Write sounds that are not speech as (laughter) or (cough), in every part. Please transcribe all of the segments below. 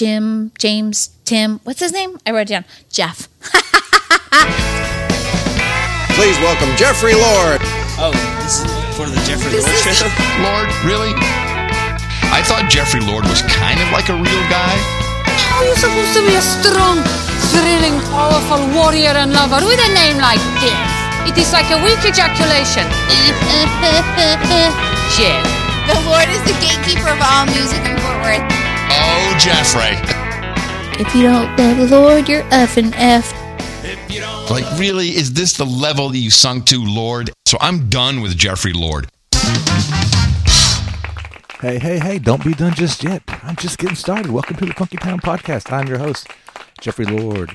Jim, James, Tim. What's his name? I wrote it down. Jeff. (laughs) Please welcome Jeffrey Lord. Oh, this is for the Jeffrey Lord show? (laughs) Lord, really? I thought Jeffrey Lord was kind of like a real guy. How are you supposed to be a strong, thrilling, powerful warrior and lover with a name like this? It is like a weak ejaculation. (laughs) Jeff. The Lord is the gatekeeper of all music in Fort Worth. Oh, Jeffrey. If you don't love the Lord, you're effing F. Like, really? Is this the level that you sunk to, Lord? So I'm done with Jeffrey Lord. Hey, hey, hey, don't be done just yet. I'm just getting started. Welcome to the Funky Town Podcast. I'm your host, Jeffrey Lord.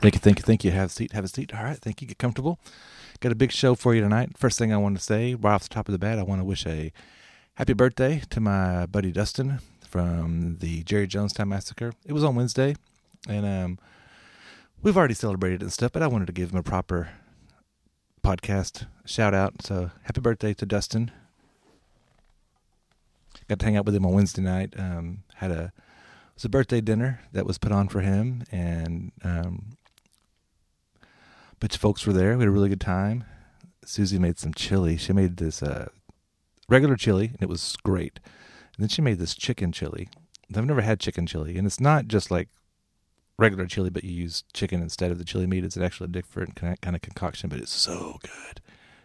Thank you, thank you, thank you. Have a seat, have a seat. All right, thank you. Get comfortable. Got a big show for you tonight. First thing I want to say, right off the top of the bat, I want to wish a happy birthday to my buddy Dustin from the Jerry Jonestown Massacre. It was on Wednesday, and um, we've already celebrated and stuff, but I wanted to give him a proper podcast shout out. So happy birthday to Dustin. Got to hang out with him on Wednesday night. Um, had a it was a birthday dinner that was put on for him, and um, bunch of folks were there. We had a really good time. Susie made some chili. She made this uh, regular chili, and it was great. And then she made this chicken chili. I've never had chicken chili, and it's not just like regular chili, but you use chicken instead of the chili meat. It's an actually different kind of concoction, but it's so good,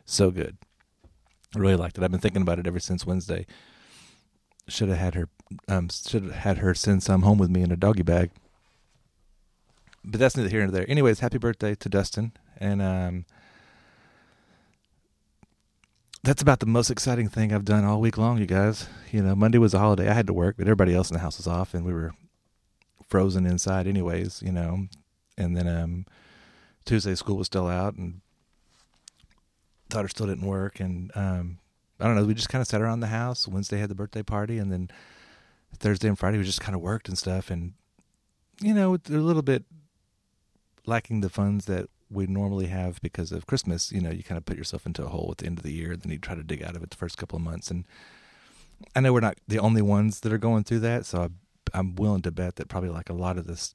so good. I really liked it. I've been thinking about it ever since Wednesday. Should have had her, um, should have had her send some home with me in a doggy bag. But that's neither here nor there. Anyways, happy birthday to Dustin, and um, that's about the most exciting thing I've done all week long, you guys. You know, Monday was a holiday. I had to work, but everybody else in the house was off, and we were frozen inside anyways, you know. And then um Tuesday school was still out and daughter still didn't work and um I don't know, we just kind of sat around the house. Wednesday had the birthday party and then Thursday and Friday we just kind of worked and stuff and you know, they're a little bit lacking the funds that we normally have because of Christmas, you know, you kind of put yourself into a hole at the end of the year, then you try to dig out of it the first couple of months and I know we're not the only ones that are going through that, so I I'm willing to bet that probably like a lot of the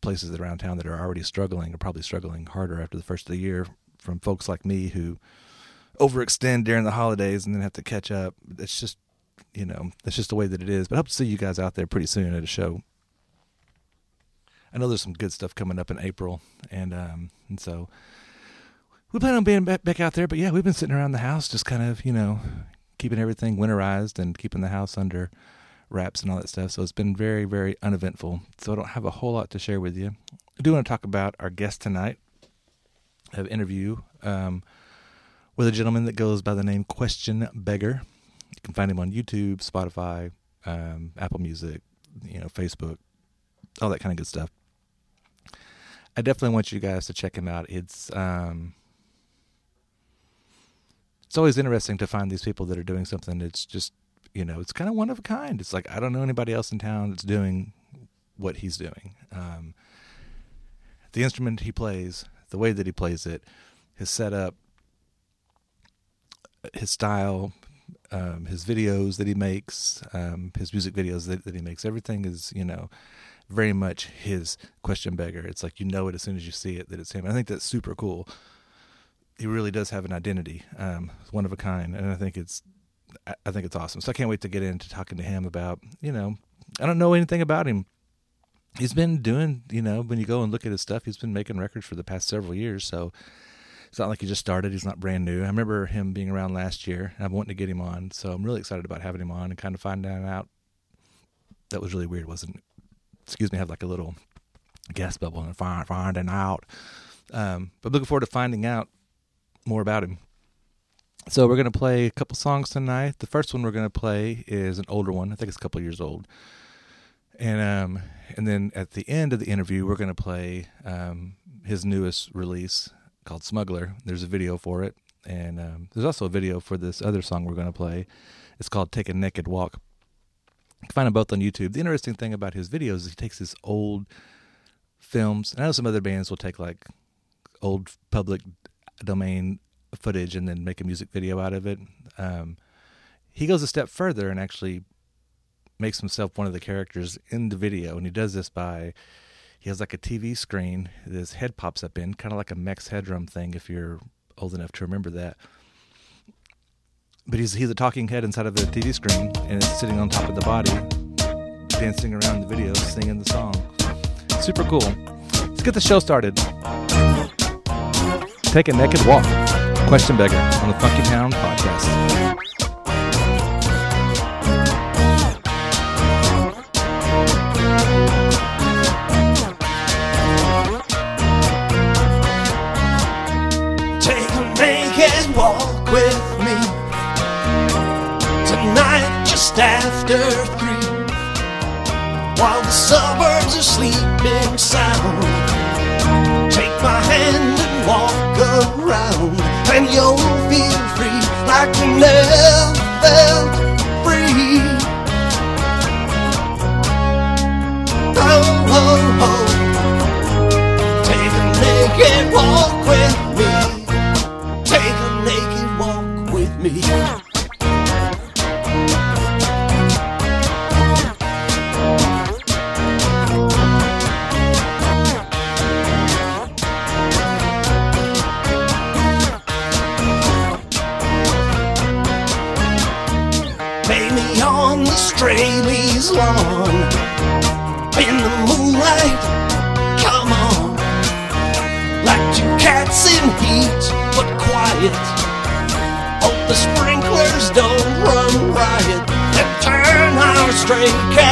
places around town that are already struggling are probably struggling harder after the first of the year from folks like me who overextend during the holidays and then have to catch up. It's just, you know, that's just the way that it is. But I hope to see you guys out there pretty soon at a show. I know there's some good stuff coming up in April, and um, and so we plan on being back out there. But yeah, we've been sitting around the house, just kind of, you know, keeping everything winterized and keeping the house under wraps and all that stuff. So it's been very, very uneventful. So I don't have a whole lot to share with you. I do want to talk about our guest tonight. An interview um, with a gentleman that goes by the name Question Beggar. You can find him on YouTube, Spotify, um, Apple Music, you know, Facebook, all that kind of good stuff. I definitely want you guys to check him out. It's um, it's always interesting to find these people that are doing something that's just you know, it's kind of one of a kind. It's like I don't know anybody else in town that's doing what he's doing. Um, the instrument he plays, the way that he plays it, his setup, his style, um, his videos that he makes, um, his music videos that, that he makes, everything is, you know, very much his question beggar. It's like you know it as soon as you see it that it's him. I think that's super cool. He really does have an identity, um, one of a kind, and I think it's I think it's awesome. So I can't wait to get into talking to him about, you know, I don't know anything about him. He's been doing, you know, when you go and look at his stuff, he's been making records for the past several years. So it's not like he just started. He's not brand new. I remember him being around last year. I'm wanting to get him on. So I'm really excited about having him on and kind of finding out. That was really weird, wasn't it? Excuse me, have like a little gas bubble and find, finding out. Um, but looking forward to finding out more about him. So we're gonna play a couple songs tonight. The first one we're gonna play is an older one. I think it's a couple years old. And um, and then at the end of the interview, we're gonna play um, his newest release called Smuggler. There's a video for it, and um, there's also a video for this other song we're gonna play. It's called "Take a Naked Walk." You can find them both on YouTube. The interesting thing about his videos is he takes his old films, and I know some other bands will take like old public domain footage and then make a music video out of it. Um, he goes a step further and actually makes himself one of the characters in the video, and he does this by he has like a TV screen that his head pops up in, kind of like a Max Headroom thing if you're old enough to remember that but he's he's a talking head inside of the TV screen, and it's sitting on top of the body, dancing around the video, singing the song. Super cool. Let's get the show started. Take a naked walk. Question beggar on the Funky Town podcast. just after three While the suburbs are sleeping sound. Take my hand and walk around And you'll feel free like never Mary.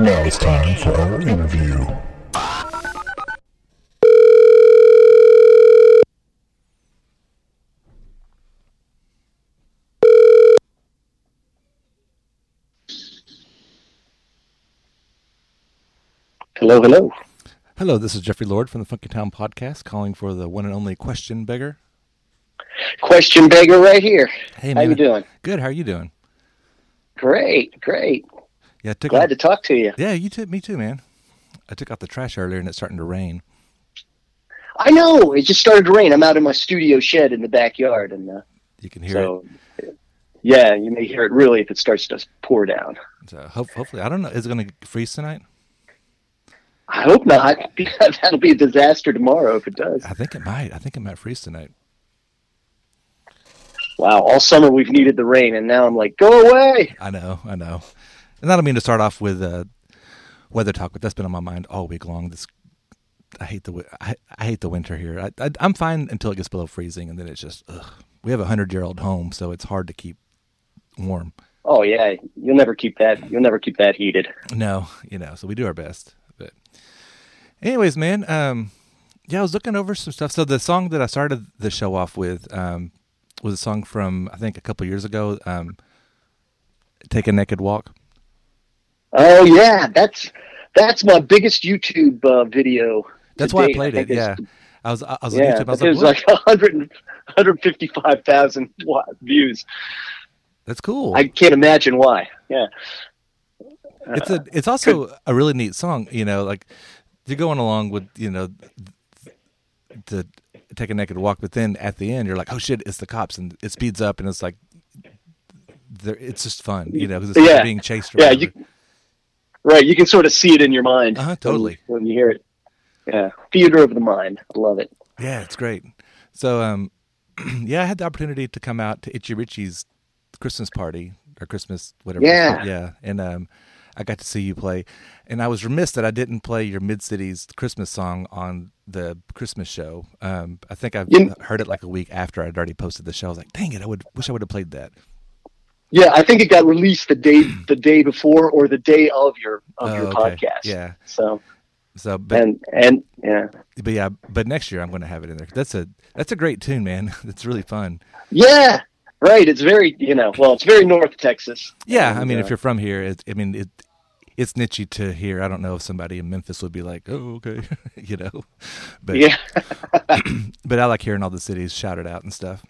Now it's time for our interview. Hello, hello. Hello, this is Jeffrey Lord from the Funky Town Podcast calling for the one and only Question Beggar. Question Beggar right here. Hey, man. How you doing? Good. How are you doing? Great, great. Yeah, I took Glad out, to talk to you. Yeah, you too. Me too, man. I took out the trash earlier, and it's starting to rain. I know. It just started to rain. I'm out in my studio shed in the backyard, and uh, You can hear so yeah, you may hear it really if it starts to pour down. So hope, hopefully, I don't know. Is it going to freeze tonight? I hope not. because (laughs) That'll be a disaster tomorrow if it does. I think it might. I think it might freeze tonight. Wow, all summer we've needed the rain, and now I'm like, go away. I know. I know. And I don't mean to start off with uh, weather talk, but that's been on my mind all week long. This I hate the I, I hate the winter here. I, I I'm fine until it gets below freezing, and then it's just ugh. we have a hundred year old home, so it's hard to keep warm. Oh yeah, you'll never keep that. You'll never keep that heated. No, you know, so we do our best. But anyways, man, um yeah, I was looking over some stuff. So the song that I started the show off with um was a song from I think a couple years ago, um Take a Naked Walk. Oh yeah, that's that's my biggest YouTube uh, video. That's why I date. played it. Yeah. I was I was on yeah. YouTube. I was it like, was "What? like (laughs) 100, 155,000 views. that's cool. I can't imagine why. Yeah. it's a it's also a really neat song, you know, like you're going along with, you know, the take a naked walk, but then at the end you're like, oh shit, it's the cops, and it speeds up, and it's like, it's just fun, you know, because it's Yeah. being chased. Yeah, you right. You can sort of see it in your mind. Uh-huh, totally. when, you hear it. Yeah, theater of the mind. I love it. Yeah, it's great. So, um, (clears throat) yeah, I had the opportunity to come out to Itchy Richie's Christmas party or Christmas whatever. Yeah. yeah, and um, I got to see you play, and I was remiss that I didn't play your Mid Cities Christmas song on the Christmas show. Um, I think I You- heard it like a week after I'd already posted the show. I was like, dang it, I would wish I would have played that. Yeah, I think it got released the day (clears throat) the day before or the day of your of Oh, your okay. podcast. Yeah. So So, but and and yeah, but yeah, but next year I'm going to have it in there. That's a that's a great tune, man. (laughs) It's really fun. yeah, right. It's very you know well, it's very North Texas. Yeah, And, I mean, uh, if you're from here, it, I mean, it it's nichey to here. I don't know if somebody in Memphis would be like, "Oh, okay," (laughs) you know. But yeah, (clears throat) but I like hearing all the cities shouted out and stuff.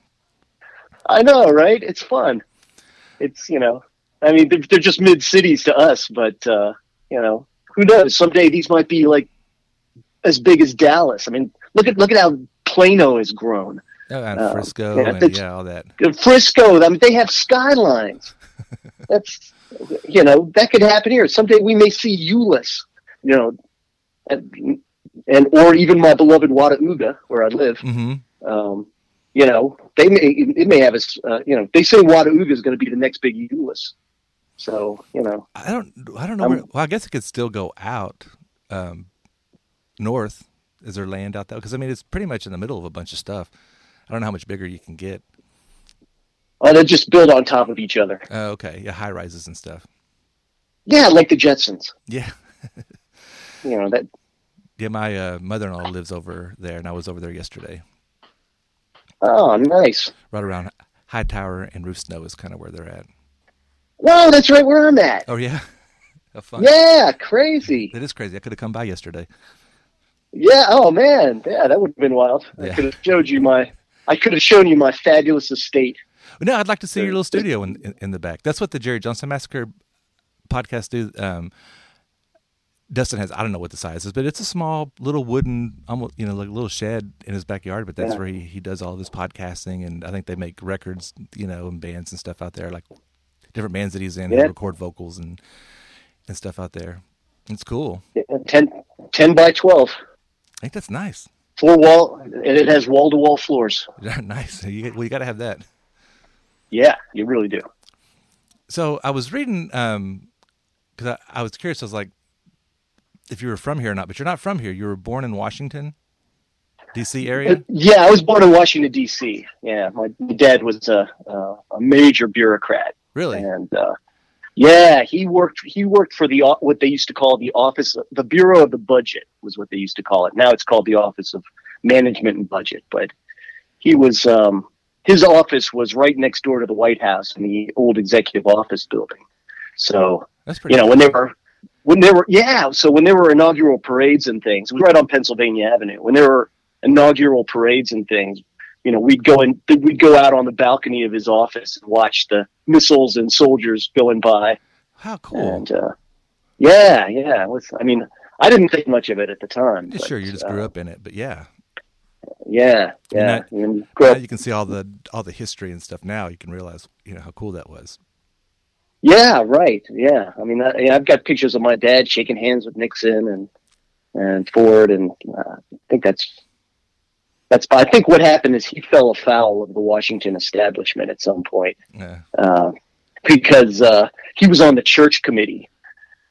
I know, right? It's fun. It's you know, I mean, they're, they're just mid cities to us, but uh, you know, who knows? Someday these might be like as big as Dallas. I mean, look at look at how Plano has grown. Oh, and Uh, Frisco yeah, and yeah, all that. Frisco, I mean, they have skylines. (laughs) That's, you know, that could happen here. Someday we may see Euless, you know, and, and or even my beloved Watauga, where I live. hmm Um, you know, they may it may have us. Uh, you know, they say Watauga is going to be the next big Euless. So you know, I don't I don't know. Um, where, well, I guess it could still go out um, north. Is there land out there? Because I mean, it's pretty much in the middle of a bunch of stuff. I don't know how much bigger you can get. Oh, they just build on top of each other. Oh, okay, yeah, high rises and stuff. Yeah, like the Jetsons. Yeah, You know that. yeah. My uh, mother-in-law lives over there, and I was over there yesterday. Oh, nice. Right around Hightower and Rufe Snow is kind of where they're at. Wow, that's right where I'm at. Oh yeah. (laughs) Yeah, crazy. That is crazy. I could have come by yesterday. Yeah. Oh man. Yeah, that would have been wild. Yeah. I could have showed you my. I could have shown you my fabulous estate. No, I'd like to see your little studio in, in, in the back. That's what the Jerry Johnson Massacre podcast do. Um, Dustin has I don't know what the size is, but it's a small little wooden, almost you know, like a little shed in his backyard. But that's Yeah. where he, he does all of his podcasting, and I think they make records, you know, and bands and stuff out there, like different bands that he's in. Yeah. record vocals and and stuff out there. It's cool. Yeah, 10, 10 by twelve, I think that's nice. four wall, and it has wall to wall floors. (laughs) nice. You, well, you got to have that. Yeah, you really do. So I was reading um because I, I was curious. I was like, if you were from here or not, but you're not from here. You were born in Washington, D.C. area. Uh, yeah, I was born in Washington D.C. Yeah, my dad was a a, a major bureaucrat, Really? and uh, yeah, he worked he worked for the what they used to call the office the Bureau of the Budget was what they used to call it. Now it's called the Office of Management and Budget, but he was um, his office was right next door to the White House in the old executive office building. So That's pretty. you know when they were when there were yeah so when there were inaugural parades and things it was right on pennsylvania avenue when there were inaugural parades and things you know, we'd go and we'd go out on the balcony of his office and watch the missiles and soldiers going by. How cool! And uh, yeah, yeah, was. I mean, I didn't think much of it at the time. But, sure, you just uh, grew up in it, but yeah, Yeah, yeah. now- and grew now up- you can see all the all the history and stuff. Now you can realize, you know, how cool that was. Yeah, right. Yeah, I mean, I, I've got pictures of my dad shaking hands with Nixon and and Ford, and uh, I think that's that's. I think what happened is he fell afoul of the Washington establishment at some point Yeah, uh, because uh, he was on the church committee.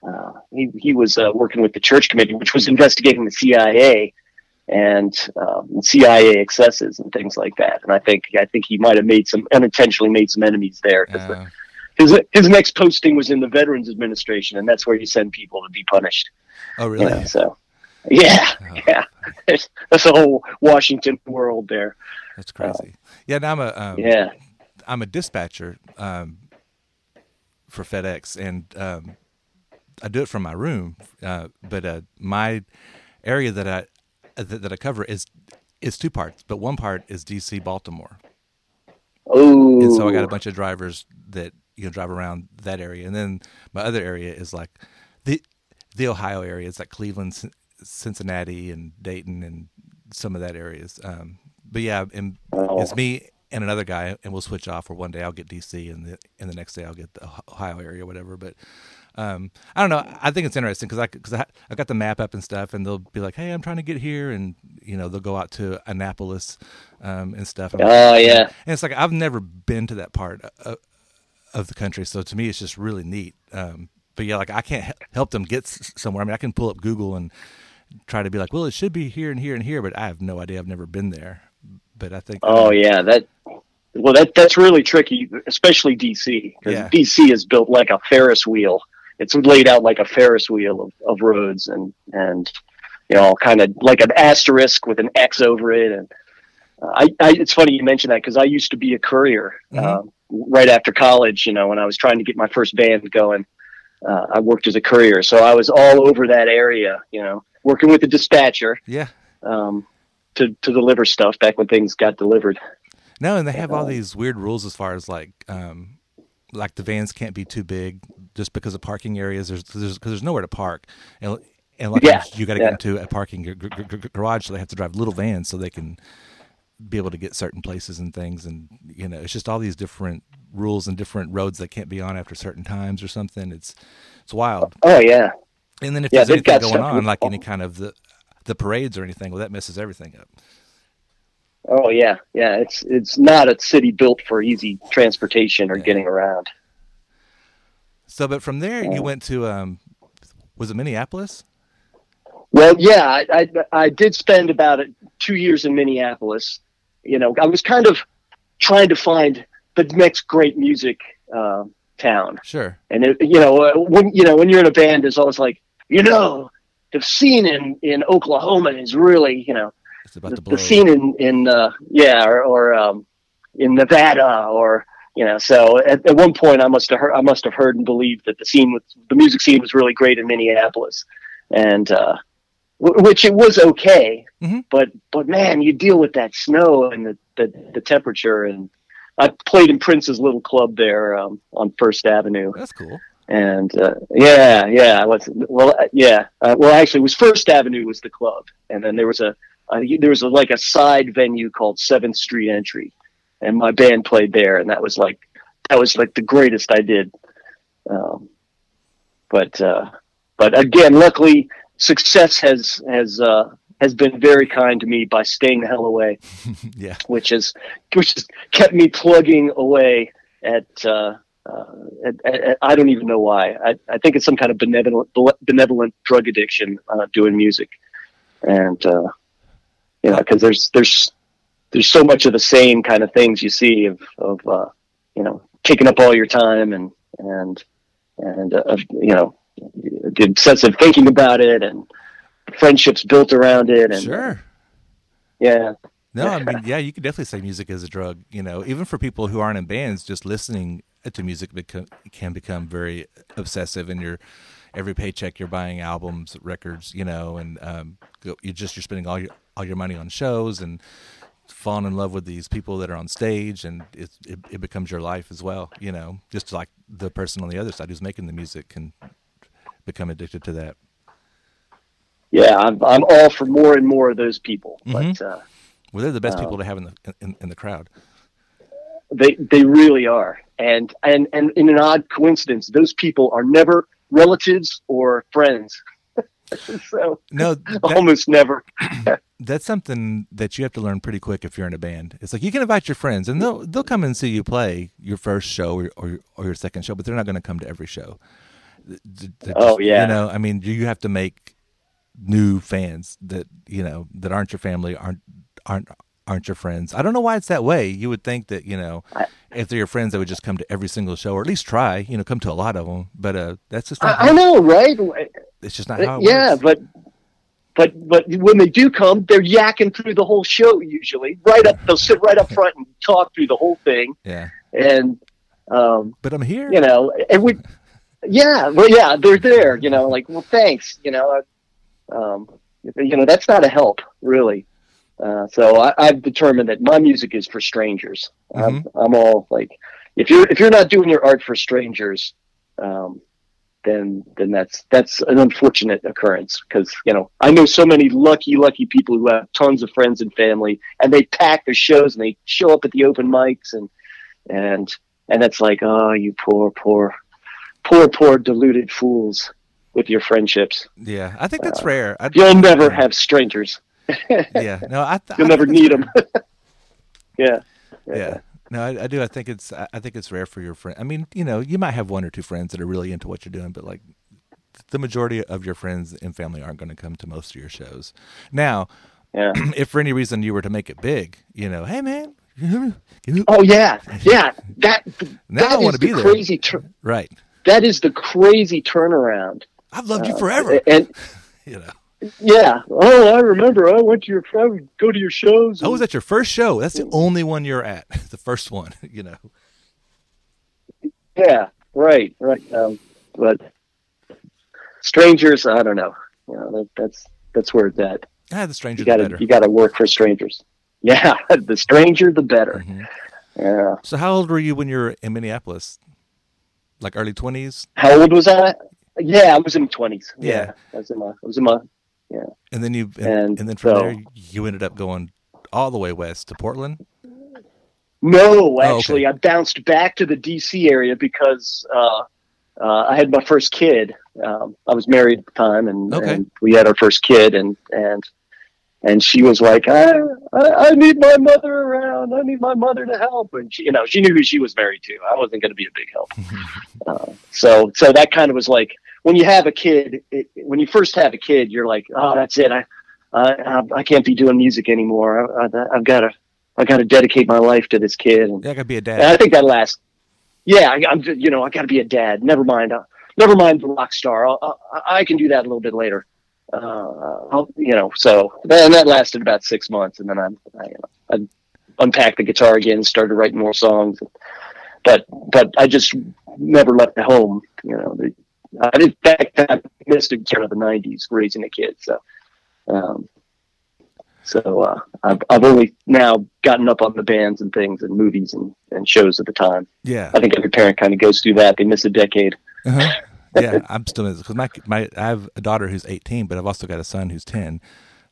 Uh, he he was uh, working with the church committee, which was investigating the CIA and um, CIA excesses and things like that. And I think I think he might have made some unintentionally made some enemies there because uh, his his next posting was in the Veterans Administration, and that's where you send people to be punished. oh You really? know, so, yeah, Oh. (laughs) yeah, (laughs) that's a whole Washington world there. That's crazy. Yeah, now I'm a um, Yeah, I'm a dispatcher um, for FedEx, and um, I do it from my room. Uh, but uh, my area that I that, that I cover is is two parts, but one part is DC Baltimore, oh, and so I got a bunch of drivers that you know drive around that area, and then my other area is like the the Ohio area. It's like Cleveland, Cin- Cincinnati, and Dayton, and some of that areas. Um, but yeah, and it's me and another guy, and we'll switch off. Or one day I'll get DC, and the and the next day I'll get the Ohio area, whatever. But um, I don't know. I think it's interesting because I because I, I got the map up and stuff, and they'll be like, "Hey, I'm trying to get here," and you know they'll go out to Annapolis um, and stuff. And- Oh, yeah. and it's like I've never been to that part of, of the country, so to me it's just really neat. Um, but yeah, like I can't help them get s- somewhere. I mean, I can pull up Google and try to be like, well, it should be here and here and here, but I have no idea. I've never been there. But I think, Oh yeah, that well that that's really tricky, especially DC because Yeah. DC is built like a Ferris wheel. It's laid out like a Ferris wheel of, of roads and and you know kind of like an asterisk with an X over it. And uh, I, I it's funny you mention that because I used to be a courier um, right after college. You know when I was trying to get my first band going. Uh, I worked as a courier, so I was all over that area. You know, working with the dispatcher yeah, um, to to deliver stuff back when things got delivered. no, and they have all these weird rules as far as like, um, like the vans can't be too big just because of parking areas. There's there's because there's nowhere to park, and and like Yeah, you got to yeah. get into a parking gar- gar- garage, so they have to drive little vans so they can be able to get certain places and things and you know it's just all these different rules and different roads that can't be on after certain times or something. It's it's wild. Oh yeah, and then if Yeah, there's anything going on like any kind of the the parades or anything well that messes everything up. Oh yeah, yeah. It's it's not a city built for easy transportation or getting around. so but from there you went to um was it minneapolis? Well, yeah, I, I I did spend about two years in Minneapolis. You know, I was kind of trying to find the next great music uh, town, sure. And it, you know, uh, when you know when you're in a band, it's always like, you know, the scene in in Oklahoma is really, you know, the, the scene in in uh, yeah or, or um, in Nevada or you know so at, at one point I must have heard I must have heard and believed that the scene with the music scene was really great in Minneapolis. And uh, which it was okay Mhm. but but man you deal with that snow and the the, the temperature and I played in Prince's little club there um, on First Avenue that's cool and uh, yeah, yeah, I was well, uh, yeah. Uh, well, actually, it was First Avenue was the club, and then there was a uh, there was a, like a side venue called Seventh Street Entry, and my band played there, and that was like that was like the greatest I did. Um, but uh, but again, luckily, success has has uh, has been very kind to me by staying the hell away. (laughs) Yeah. Which has which has kept me plugging away at, uh, uh, at, at, at I don't even know why. I, I think it's some kind of benevolent benevolent drug addiction uh, doing music, and uh, you know because there's there's there's so much of the same kind of things you see of of uh, you know taking up all your time and and and uh, you know the obsessive thinking about it and friendships built around it and sure yeah No, I mean, yeah, you could definitely say music is a drug. You know, even for people who aren't in bands, just listening to music become, can become very obsessive. And you're every paycheck you're buying albums, records, you know, and um, you just you're spending all your all your money on shows, and falling in love with these people that are on stage, and it, it it becomes your life as well. You know, just like the person on the other side who's making the music can become addicted to that. Yeah, I'm I'm all for more and more of those people, but Mhm. uh, Well, they're the best people to have in the in, in the crowd. they they really are. And and and in an odd coincidence, those people are never relatives or friends. (laughs) so No, (laughs) that- almost never. (clears throat) that's something that you have to learn pretty quick if you're in a band. It's like you can invite your friends, and they'll they'll come and see you play your first show or or, or your second show, but they're not going to come to every show. Th- th- they're Oh, yeah. you know, I mean, do you have to make new fans that you know that aren't your family, aren't aren't aren't your friends. I don't know why it's that way. You would think that you know, if they're your friends, they would just come to every single show, or at least try. You know, come to a lot of them. But uh, that's just not I, I know, right? It's just not how it yeah, works. but but but when they do come, they're yakking through the whole show usually. Right up, they'll sit right up front and talk through the whole thing. Yeah, And um, but I'm here. you know, and we, yeah, well, yeah, they're there. You know, like, well, thanks. You know, um, you know, that's not a help really. Uh, so I, I've determined that my music is for strangers. I'm, I'm all like, if you're if you're not doing your art for strangers, um, then then that's that's an unfortunate occurrence because you know I know so many lucky lucky people who have tons of friends and family and they pack their shows and they show up at the open mics and and and it's like oh you poor poor poor poor deluded fools with your friendships. Yeah, I think that's uh, rare. I, you'll never have strangers. (laughs) Yeah, no, I th- you'll I never need them. (laughs) Yeah. Yeah. No I, I do i think it's i think it's rare for your friend i mean you know you might have one or two friends that are really into what you're doing but like the majority of your friends and family aren't going to come to most of your shows. Now yeah. (clears throat) if for any reason you were to make it big you know hey man oh yeah. (laughs) Yeah. That Now I that be the crazy tur- right that is the crazy turnaround i've loved you Uh, forever and (laughs) you know yeah oh i remember i went to your i would go to your shows i was at your first show that's the only one you're at (laughs) the first one (laughs) you know Yeah, right, right. Um, but strangers, I don't know. You know, that, that's that's where it's at. ah the stranger You got to better you got to work for strangers. Yeah, the stranger, the better. Mm-hmm. Yeah. so how old were you when you were in minneapolis like early 20s How old was I? Yeah, I was in my twenties. Yeah. Yeah. I was in my. I was in my. Yeah. and then you and, And and then from so- there you ended up going all the way west to portland No, Oh, okay. actually, I bounced back to the D.C. area because uh, uh, I had my first kid. Um, I was married at the time, and, Okay. and we had our first kid, and and and she was like, I, I, I need my mother around. I need my mother to help, and she, you know, she knew who she was married to. I wasn't going to be a big help. (laughs) uh, so so that kind of was like when you have a kid. It, when you first have a kid, you're like, oh, that's it. I I, I can't be doing music anymore. I, I've got to. I got to dedicate my life to this kid. And, yeah i gotta be a dad and I think that lasts. Yeah, I, I'm. You know, I got to be a dad. Never mind. Uh, never mind the rock star. I'll, I, I can do that a little bit later. Uh, you know. So and that lasted about six months, and then I, I, you know, I unpacked the guitar again, started writing more songs. But but I just never left the home. You know, the, I in fact I missed a year of the '90s raising a kid. So. Um, so uh, I've I've only now gotten up on the bands and things and movies and, and shows at the time. yeah I think every parent kind of goes through that. They miss a decade. Uh-huh. Yeah, I'm still missing it because my my I have a daughter who's 18, but I've also got a son who's 10,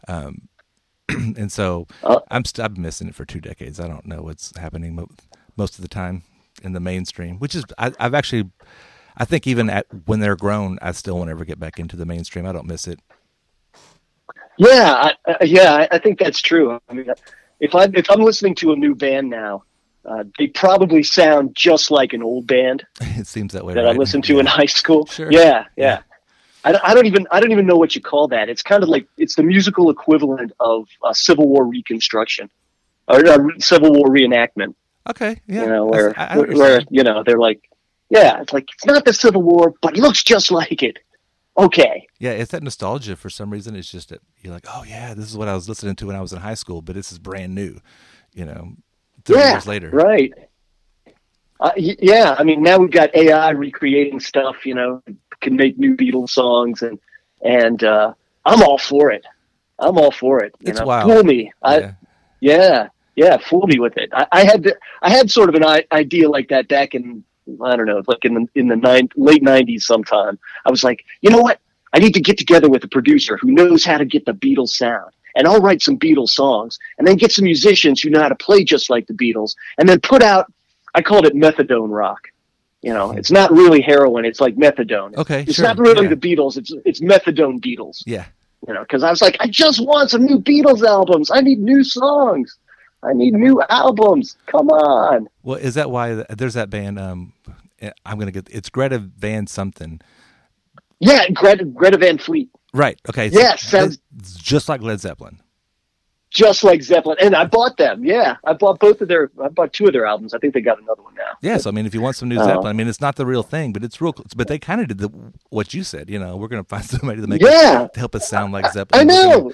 um, (clears throat) and so Uh, I'm st- I've been missing it for two decades. I don't know what's happening mo- most of the time in the mainstream, which is I, I've actually I think even at when they're grown, I still won't ever get back into the mainstream. I don't miss it. Yeah, I, uh, yeah, I, I think that's true. I mean, if I if I'm listening to a new band now, uh, they probably sound just like an old band (laughs) It seems that way. that right? I listened to in high school. Sure. Yeah, yeah. I, don't- I don't even I don't even know what you call that. It's kind of like it's the musical equivalent of uh, Civil War reconstruction or uh, Civil War reenactment. Okay, yeah, you know, where I- I where, where you know they're like, yeah, it's like it's not the Civil War, but it looks just like it. Okay, Yeah, it's that nostalgia for some reason. It's just that you're like, oh yeah, this is what I was listening to when I was in high school, but this is brand new. You know, 30 yeah, years later. right? Uh, yeah, I mean now we've got AI recreating stuff. You know, can make new Beatles songs, and and uh, I'm all for it. I'm all for it. You It's know, wild. fool me. I, Yeah. yeah. yeah, fool me with it. I, I had I had sort of an I- idea like that back in I don't know, like in the in the nine, late '90s. Sometime I was like, you know what? I need to get together with a producer who knows how to get the Beatles sound, and I'll write some Beatles songs, and then get some musicians who know how to play just like the Beatles, and then put out. I called it methadone rock. You know, it's not really heroin; it's like methadone. Okay, it's sure, not really yeah. the Beatles; it's it's methadone Beatles Yeah. you know, because I was like, I just want some new Beatles albums. I need new songs. I need new albums. Come on. Well, is that why there's that band? Um, eh, I'm gonna get it's Greta Van something. Yeah, Greta, Greta Van Fleet, Right. Okay. Yeah, sounds- just like Led Zeppelin. just like Zeppelin, and I bought them. Yeah, I bought both of their. I bought two of their albums. I think they got another one now. Yeah. So I mean, if you want some new Oh. Zeppelin, I mean, it's not the real thing, but it's real. But they kind of did the what you said. You know, we're gonna find (laughs) somebody to make Yeah. it, to help us sound like Zeppelin. I We're know.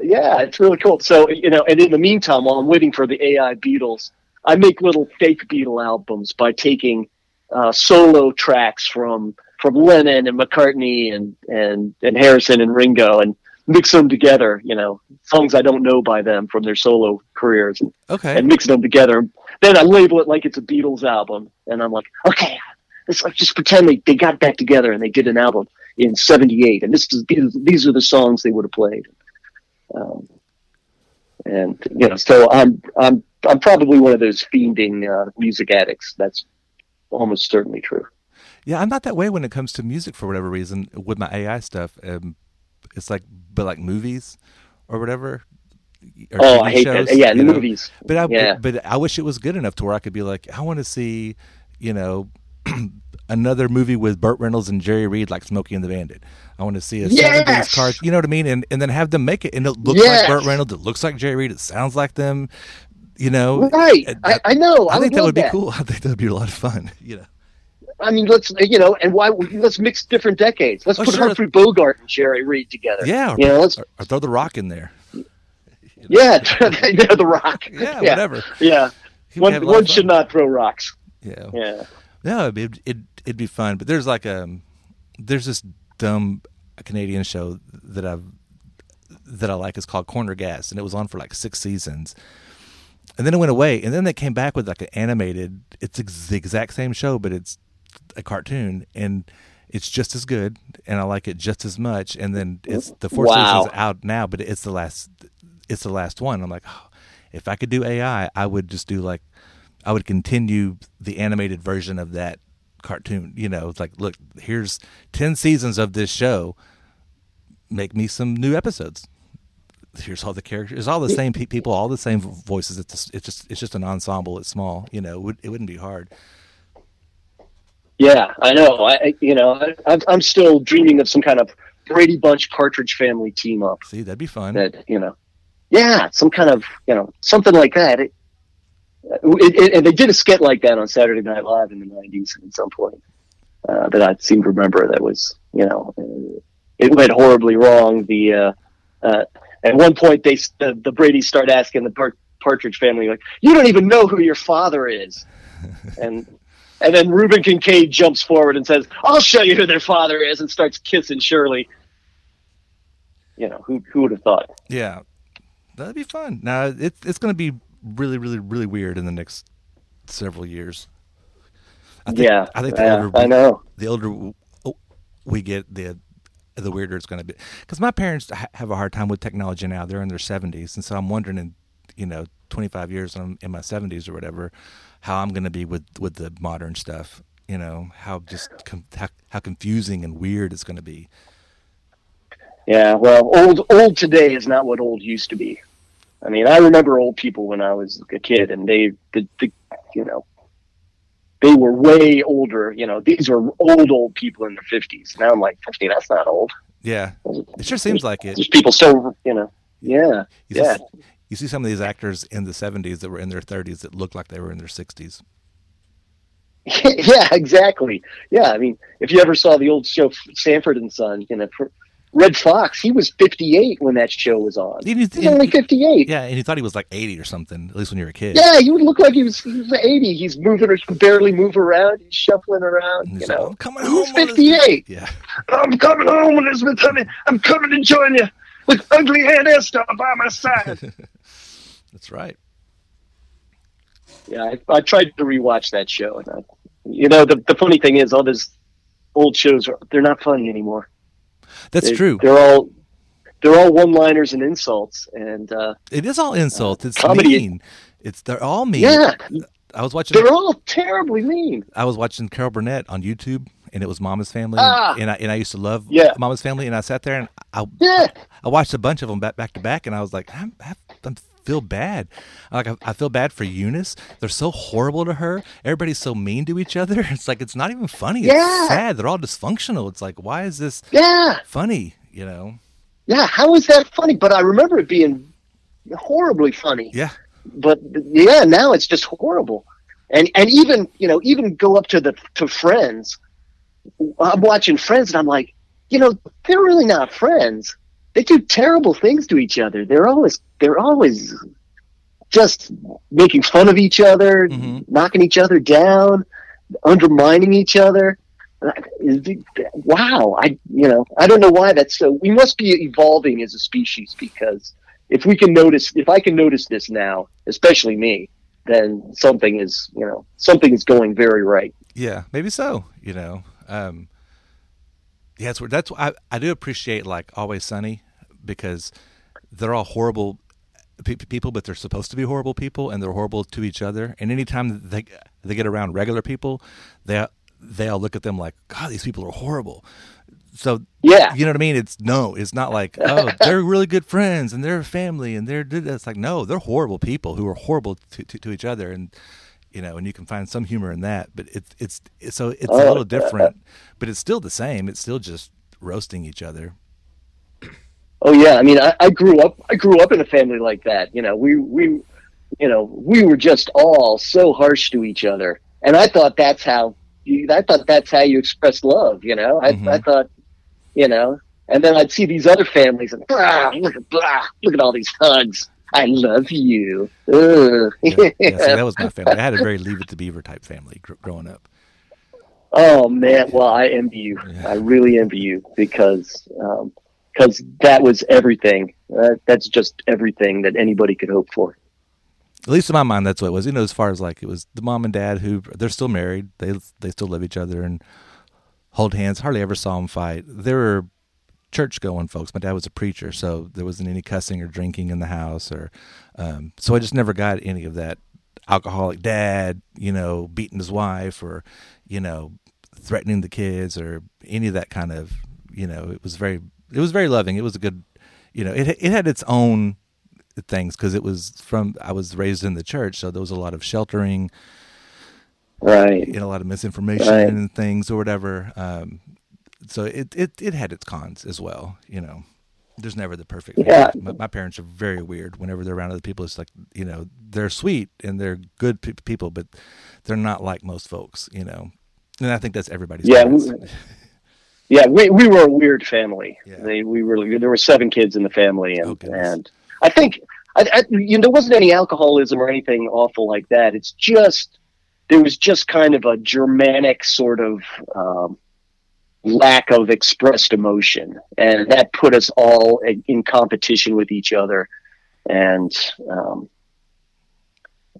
Yeah, it's really cool. So you know, and in the meantime, while I'm waiting for the AI Beatles, I make little fake Beatle albums by taking uh, solo tracks from from Lennon and McCartney and and and Harrison and Ringo and mix them together. You know, songs I don't know by them from their solo careers, and, Okay. and mix them together. Then I label it like it's a Beatles album, and I'm like, okay, it's like just pretend they, they got back together and they did an album in '78, and this is these, these are the songs they would have played. Um, and you know, so I'm I'm I'm probably one of those fiending uh, music addicts. That's almost certainly true. Yeah, I'm not that way when it comes to music for whatever reason with my AI stuff. Um, it's like, but like movies or whatever. or Oh, TV I hate shows, that. Yeah, the know. movies. But I, Yeah. but, I wish it was good enough to where I could be like, I want to see, you know, (clears throat) another movie with Burt Reynolds and Jerry Reed, like Smokey and the Bandit. I want to see a Yes! 70s car, you know what I mean? And and then have them make it, and it looks Yes! like Burt Reynolds, it looks like Jerry Reed, it sounds like them, you know. Right. I, I know. I, I think that would be cool. (laughs) I think that would be a lot of fun, (laughs) you know. I mean, let's you know, and why let's mix different decades. Let's Oh, put sure. Humphrey Bogart and Jerry Reed together. Yeah, or, you know, let's or, or throw the rock in there. yeah, (laughs) the rock. Yeah, whatever. Yeah, He one one should not throw rocks. Yeah. Yeah. No, it'd, it'd it'd be fun. But there's like um, there's this dumb Canadian show that I've that I like. It's called Corner Gas, and it was on for like six seasons, and then it went away. And then they came back with like an animated. It's the exact same show, but it's a cartoon, and it's just as good, and I like it just as much. And then it's the fourth Wow. season's out now, but it's the last. It's the last one. I'm like, oh, if I could do AI, I would just do like I would continue the animated version of that cartoon. You know, it's like, look, here's 10 seasons of this show. Make me some new episodes. Here's all the characters. It's all the same pe- people, all the same voices. It's just, it's just, it's just an ensemble. It's small. You know, it, would, it wouldn't be hard. Yeah, I know. I you know I, I'm I'm still dreaming of some kind of Brady Bunch Partridge Family team up. See, that'd be fun. That you know, yeah, some kind of you know something like that. It, it, it, and they did a skit like that on Saturday Night Live in the '90s at some point uh, that I seem to remember. That was you know uh, it went horribly wrong. The uh, uh, at one point they the, the Brady's start asking the Part- Partridge Family like, "You don't even know who your father is," (laughs) and and then Reuben Kincaid jumps forward and says, "I'll show you who their father is," and starts kissing Shirley. You know who who would have thought? Yeah, that'd be fun. Now it's it's going to be really, really, really weird in the next several years. I think, yeah, I think the yeah, older I know. the older oh, we get, the the weirder it's going to be. Because my parents ha- have a hard time with technology now; they're in their seventies, and so I'm wondering, in you know, 25 years, I'm in my 70s or whatever, how I'm going to be with with the modern stuff. You know, how just com- how, how confusing and weird it's going to be. Yeah, well, old old today is not what old used to be. I mean, I remember old people when I was a kid, and they, the, the, you know, they were way older. You know, these were old old people in their fifties. Now I'm like, fifty? That's not old. Yeah, it sure seems like it. There's people so you know, yeah, You yeah, you see some of these actors in the 70s that were in their 30s that looked like they were in their 60s. (laughs) yeah, exactly. Yeah, I mean, if you ever saw the old show Sanford and Son, you know, Redd Foxx, he was 58 when that show was on. You- He's only 58. Yeah, and he thought he was like 80 or something, at least when you were a kid. Yeah, he would look like he was, he was 80. He's moving, or barely move around. He's shuffling around. You he's like, know, I'm coming he's home. on this- 58. Yeah. I'm coming home, Elizabeth, honey. I'm coming to join you with ugly Aunt Esther by my side. (laughs) That's right. Yeah, I, I tried to rewatch that show, and I, you know, the the funny thing is, all those old shows are they're not funny anymore. That's They- true. They're all they're all one liners and insults, and uh, It is all insults. It's comedy- mean. It's they're all mean. yeah, I was watching. they're all terribly mean. I was watching Carol Burnett on YouTube, and it was Mama's Family, Ah. and I and I used to love Yeah. Mama's Family, and I sat there and I Yeah, I watched a bunch of them back back to back, and I was like, I'm, I I feel bad. Like I, I feel bad for Eunice. They're so horrible to her. Everybody's so mean to each other. (laughs) It's like it's not even funny. It's Yeah. sad. They're all dysfunctional. It's like why is this yeah, funny? You know? yeah. How is that funny? But I remember it being horribly funny. Yeah. but yeah, now it's just horrible. And and even you know even go up to the to friends. I'm watching Friends and I'm like, you know, they're really not friends. They do terrible things to each other. They're always they're always just making fun of each other, Mhm. knocking each other down, undermining each other. Wow, I you know I don't know why that's so. We must be evolving as a species because if we can notice, if I can notice this now, especially me, then something is you know something is going very right. Yeah, maybe so. You know, um, yeah, it's weird. That's I I do appreciate like Always Sunny because they're all horrible pe- people, but they're supposed to be horrible people, and they're horrible to each other. And anytime they they get around regular people, they they all look at them like, God, these people are horrible. So Yeah. you know what I mean. It's no, it's not like oh (laughs) they're really good friends and they're a family and they're it's like no, they're horrible people who are horrible to, to, to each other and you know, and you can find some humor in that, but it's it's, it's so it's a Oh, little different, but it's still the same. It's still just roasting each other. Oh yeah, I mean, I, I grew up. I grew up in a family like that. You know, we we, you know, we were just all so harsh to each other, and I thought that's how. You, I thought that's how you express love. You know, I, Mhm. I thought, you know, and then I'd see these other families and blah, look at blah, look at all these hugs. I love you. Yeah, yeah, see, that was my family. I had a very Leave It to Beaver type family gr- growing up. Oh man, well I envy you. Yeah. I really envy you because because that was everything. Uh, that's just everything that anybody could hope for. At least in my mind, that's what it was. You know, as far as like it was the mom and dad who they're still married. They they still love each other and hold hands. Hardly ever saw them fight. They were church going folks. My dad was a preacher, so there wasn't any cussing or drinking in the house, or um, so I just never got any of that alcoholic dad, you know, beating his wife or you know threatening the kids or any of that kind of you know. It was very it was very loving. It was a good you know it it had its own things because it was from I was raised in the church, so there was a lot of sheltering, Right. you know, a lot of misinformation Right. and things or whatever. Um, so it, it it had its cons as well. You know, there's never the perfect. Yeah. My, my parents are very weird. Whenever they're around other people, it's like you know they're sweet and they're good pe- people, but they're not like most folks. You know, and I think that's everybody's. Yeah, Yeah, we we were a weird family. Yeah. They, we were there were seven kids in the family, and Oh, and I think I, I, you know there wasn't any alcoholism or anything awful like that. It's just there was just kind of a Germanic sort of um, lack of expressed emotion, and that put us all in, in competition with each other, and. Um,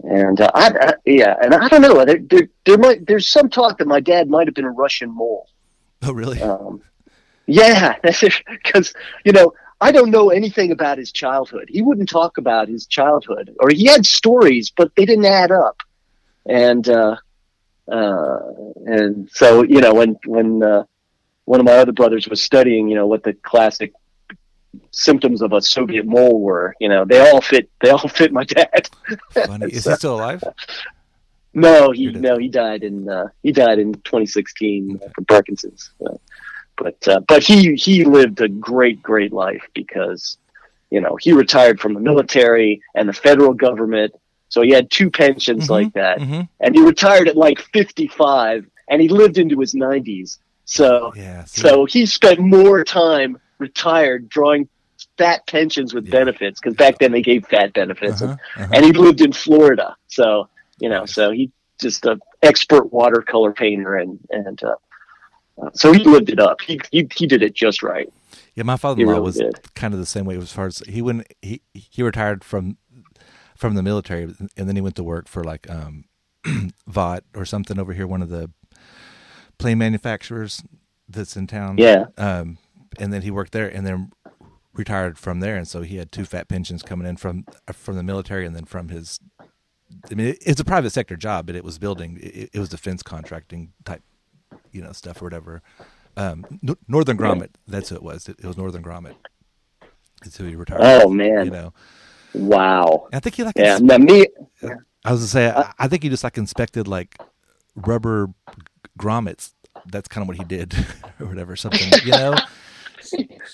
and uh, I, I, yeah, and I don't know. There, there, there might there's some talk that my dad might have been a Russian mole. Oh really? Um, yeah, (laughs) because you know I don't know anything about his childhood. He wouldn't talk about his childhood, or he had stories, but they didn't add up. And uh, uh, and so you know when when uh, one of my other brothers was studying, you know what the classic symptoms of a Soviet mole were. You know they all fit. They all fit my dad. (laughs) Funny. Is he still alive? (laughs) No, he Here it is. no, he died in uh, he died in 2016 from Parkinson's. Uh, but uh, but he he lived a great great life because you know he retired from the military and the federal government, so he had two pensions Mhm, like that, mhm. and he retired at like 55, and he lived into his 90s. So Yeah. so he spent more time retired drawing fat pensions with Yeah. benefits because back then they gave fat benefits uh-huh, uh-huh. and he lived in Florida. So you know, so he just a expert watercolor painter, and and uh, uh, so he lived it up. He he, he did it just right. Yeah, my father-in-law really was did. kind of the same way as far as he went. He he retired from from the military, and then he went to work for like um, (clears throat) Vought or something over here, one of the plane manufacturers that's in town. Yeah. Um, and then he worked there, and then retired from there, and so he had two fat pensions coming in from from the military, and then from his. I mean, it's a private sector job, but it was building. It, it was defense contracting type, you know, stuff or whatever. Um, Northrop Grumman, that's who it was. It, it was Northrop Grumman. That's who he retired. Oh, with, man. you know. Wow. I think he like Yeah. ins- Now me. I was gonna say I, I think he just like inspected like rubber grommets. That's kind of what he did, (laughs) or whatever. Something you know.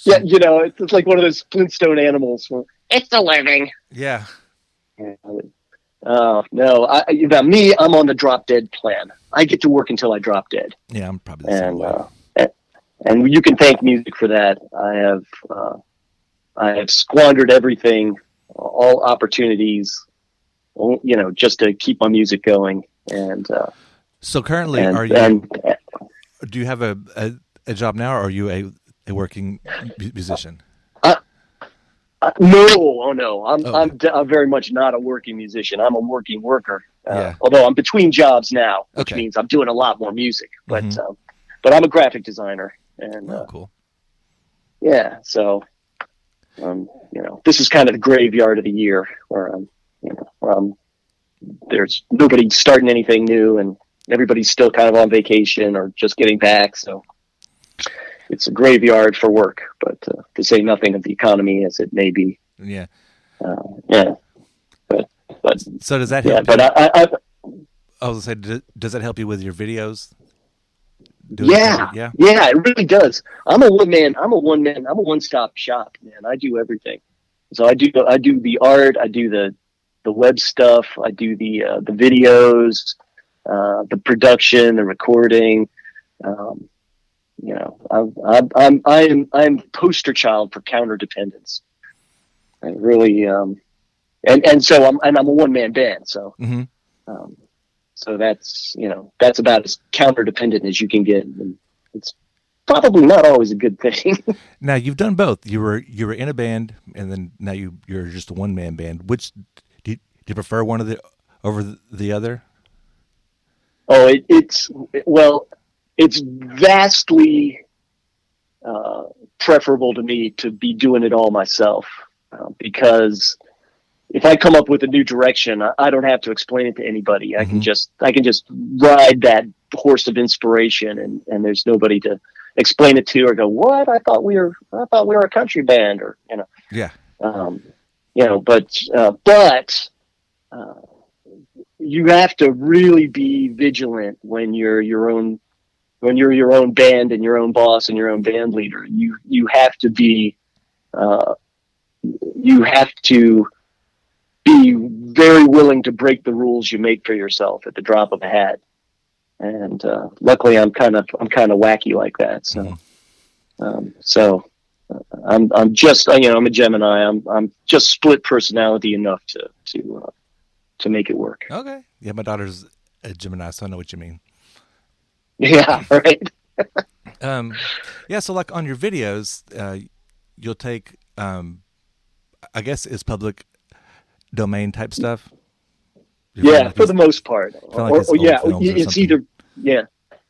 Yeah, you know, it's, it's like one of those Flintstone animals. where It's a living. Yeah. Oh no! I, now me, I'm on the drop dead plan. I get to work until I drop dead, Yeah, I'm probably the same and way. uh, and- and you can thank music for that. I have uh, I have squandered everything, all opportunities, you know, just to keep my music going. And uh, So currently, and, are you? and do you have a, a, a job now, or are you a, a working musician? Uh, no, oh no, I'm Oh. I'm, d- I'm very much not a working musician. I'm a working worker. Uh, Yeah. Although I'm between jobs now, which Okay. means I'm doing a lot more music. But Mhm. um, but I'm a graphic designer, and Oh, uh, cool. yeah, so um, you know, this is kind of the graveyard of the year where I'm, you know, where I'm, there's nobody starting anything new, and everybody's still kind of on vacation or just getting back. So it's a graveyard for work, but uh, to say nothing of the economy as it may be. Yeah. Uh, yeah, but but So does that yeah, help? but you? I, I, I I was gonna say, does, that help you with your videos? Doing yeah, yeah. yeah, it really does. I'm a one man. I'm a one man. I'm a one stop shop, man. I do everything. So I do I do the art. I do the the web stuff. I do the uh, the videos, uh, the production, the recording. Um, you know, I'm I'm I'm I'm poster child for counter dependence. I really um, and and so I'm and I'm a one man band. So hmm um, so that's you know that's about as counter dependent as you can get. And it's probably not always a good thing. (laughs) Now you've done both. You were you were in a band, and then now you you're just a one man band. Which do you, do you prefer one of the over the, the other? oh, it, it's well, it's vastly uh, preferable to me to be doing it all myself uh, because if I come up with a new direction, I, I don't have to explain it to anybody. I can Mhm. just I can just ride that horse of inspiration, and and there's nobody to explain it to or go, what? I thought we were I thought we were a country band, or you know. Yeah. um, you know, but uh, but uh, you have to really be vigilant when you're your own when you're your own band and your own boss and your own band leader. You you have to be uh, you have to be very willing to break the rules you make for yourself at the drop of a hat. And uh, luckily, I'm kind of I'm kind of wacky like that. So Mhm. um, so I'm I'm just you know I'm a Gemini. I'm I'm just split personality enough to to uh, to make it work. Okay. Yeah, my daughter's a Gemini, so I know what you mean. (laughs) Yeah, right. Um, yeah. So like on your videos, uh, you'll take, um, I guess is public domain type stuff. You feel Yeah, like for the most part. like or, or yeah, or it's either yeah,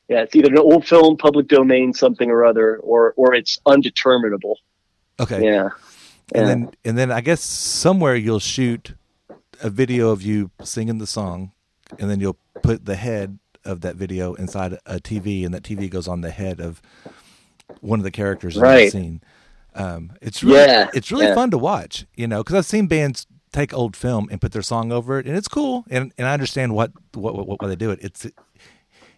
yeah, it's either an old film, public domain, something or other, or or it's undeterminable. okay. Yeah, and yeah. then and then I guess somewhere you'll shoot a video of you singing the song, and then you'll put the head of that video inside a TV, and that TV goes on the head of one of the characters in the Right. scene. Um, it's really, Yeah, it's really yeah. fun to watch, you know, because I've seen bands take old film and put their song over it, and it's cool, and and I understand what what what, why they do it. It's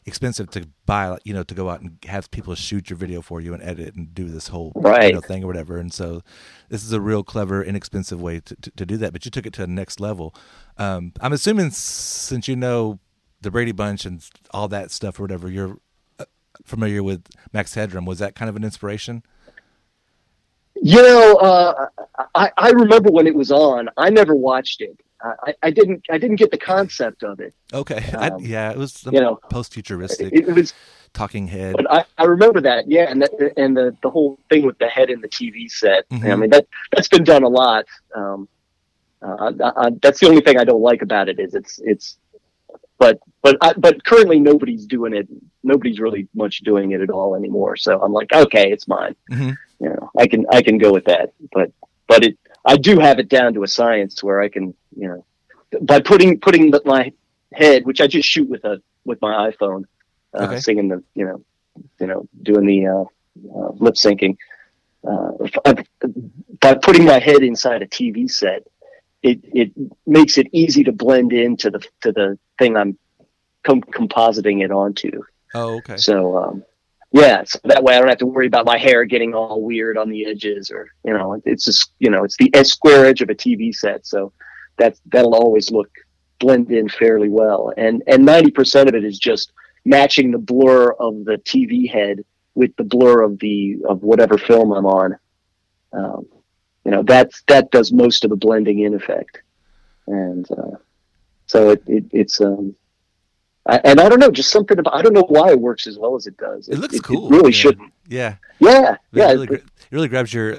expensive to buy, you know, to go out and have people shoot your video for you and edit and do this whole Right. you know, thing or whatever. And so this is a real clever, inexpensive way to, to, to do that. But you took it to the next level. Um, I'm assuming since you know the Brady Bunch and all that stuff or whatever, you're uh, familiar with Max Headroom. Was that kind of an inspiration? You know, uh, I, I remember when it was on. I never watched it. I, I didn't. I didn't get the concept of it. Okay, (laughs) I, Um, yeah, it was you know, post futuristic It, it was, talking head. but I, I remember that. Yeah, and the, and the the whole thing with the head in the TV set. I Mhm. mean that that's been done a lot. Um, Uh, I, I, that's the only thing I don't like about it is it's it's. But but I, but currently nobody's doing it. Nobody's really much doing it at all anymore. So I'm like, okay, it's mine. Mhm. You know, I can I can go with that. But but it I do have it down to a science where I can you know by putting putting the- my head, which I just shoot with a with my iPhone, uh, Okay. singing the you know you know doing the uh, uh, lip syncing. Uh, by putting my head inside a TV set, it it makes it easy to blend into the to the thing I'm com- compositing it onto. Oh, okay. So um, yeah, so that way I don't have to worry about my hair getting all weird on the edges, or you know, it's just you know, it's the square edge of a TV set, so that that'll always look blend in fairly well. And and ninety percent of it is just matching the blur of the TV head with the blur of the of whatever film I'm on. Um, you know, that's that does most of the blending in effect, and uh, so it, it it's um. I, and I don't know, just something about, I don't know why it works as well as it does. It looks cool. really you know. shouldn't. Yeah. Yeah. It Yeah. really, it- it really grabs your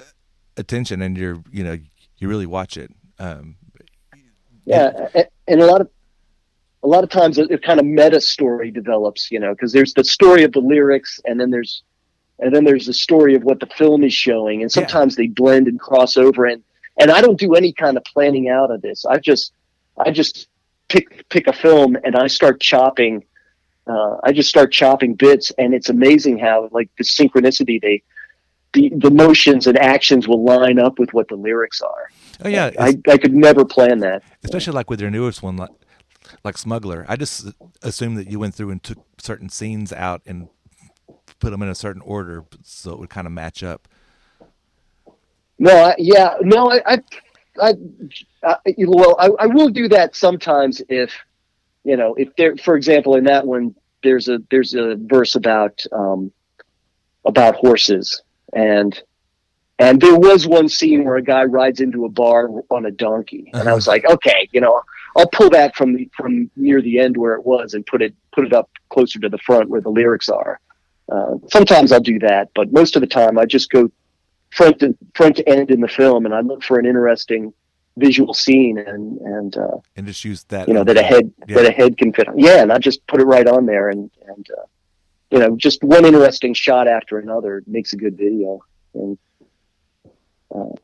attention, and you're you know you really watch it. Um, yeah a- and a lot of a lot of times a, a kind of meta story develops you know because there's the story of the lyrics and then there's and then there's the story of what the film is showing and sometimes they blend and cross over and and i don't do any kind of planning out of this. I just i just pick pick a film and i start chopping uh, i just start chopping bits and it's amazing how like the synchronicity they the, the motions and actions will line up with what the lyrics are. Oh yeah, I, I could never plan that. Especially like with your newest one, like, like Smuggler. I just assumed that you went through and took certain scenes out and put them in a certain order so it would kind of match up. No, I, yeah, no, I, I, I, I well, I, I will do that sometimes if, you know, if there, for example, in that one, there's a there's a verse about um, about horses, and and there was one scene where a guy rides into a bar on a donkey, and I was like, okay, you know, I'll pull that from the from near the end where it was and put it put it up closer to the front where the lyrics are. Uh, sometimes I'll do that, but most of the time I just go front to front to end in the film, and I look for an interesting visual scene, and and uh, and just use that. you know that a head Yeah. that a head can fit. on. Yeah, and I just put it right on there, and and uh, you know just one interesting shot after another makes a good video, and uh,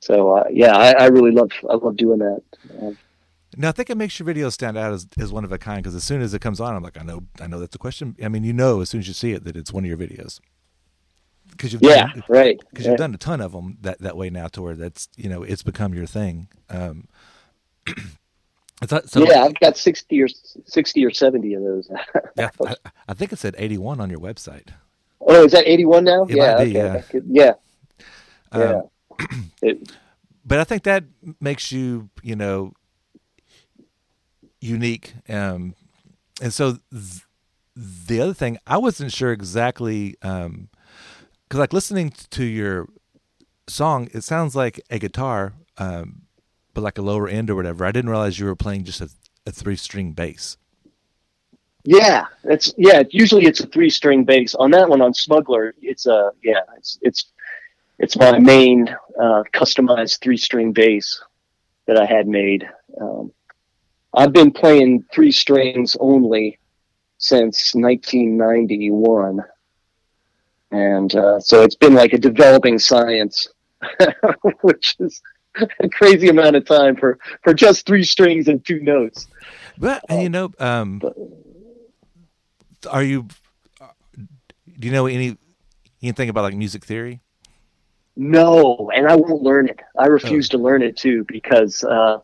so uh, yeah, I, I really love I love doing that. Now I think it makes your video stand out as, as one of a kind because as soon as it comes on, I'm like, I know, I know that's a question. I mean, you know, as soon as you see it, that it's one of your videos. Because you've Yeah, done, right, Because right. you've done a ton of them that, that way now, to where that's you know it's become your thing. Um, (clears throat) I thought so. yeah, I've got sixty or sixty or seventy of those. (laughs) Yeah, I, I think it said 81 on your website. oh, is that eighty one now? It yeah, okay, yeah. could- yeah, yeah. Um, (clears throat) It- but I think that makes you, you know, unique. Um, and so th- the other thing, I wasn't sure exactly, um, cause like listening to your song, it sounds like a guitar, um, but like a lower end or whatever. I didn't realize you were playing just a, a three string bass. Yeah, it's yeah. Usually it's a three string bass. On that one, on Smuggler, it's a yeah. It's it's it's my main uh, customized three string bass that I had made. Um, I've been playing three strings only since 1991, and uh, so it's been like a developing science, (laughs) which is a crazy amount of time for for just three strings and two notes. But, and you know, um, are you, do you know any, anything about like music theory? No, and I won't learn it. I refuse to learn it too because uh,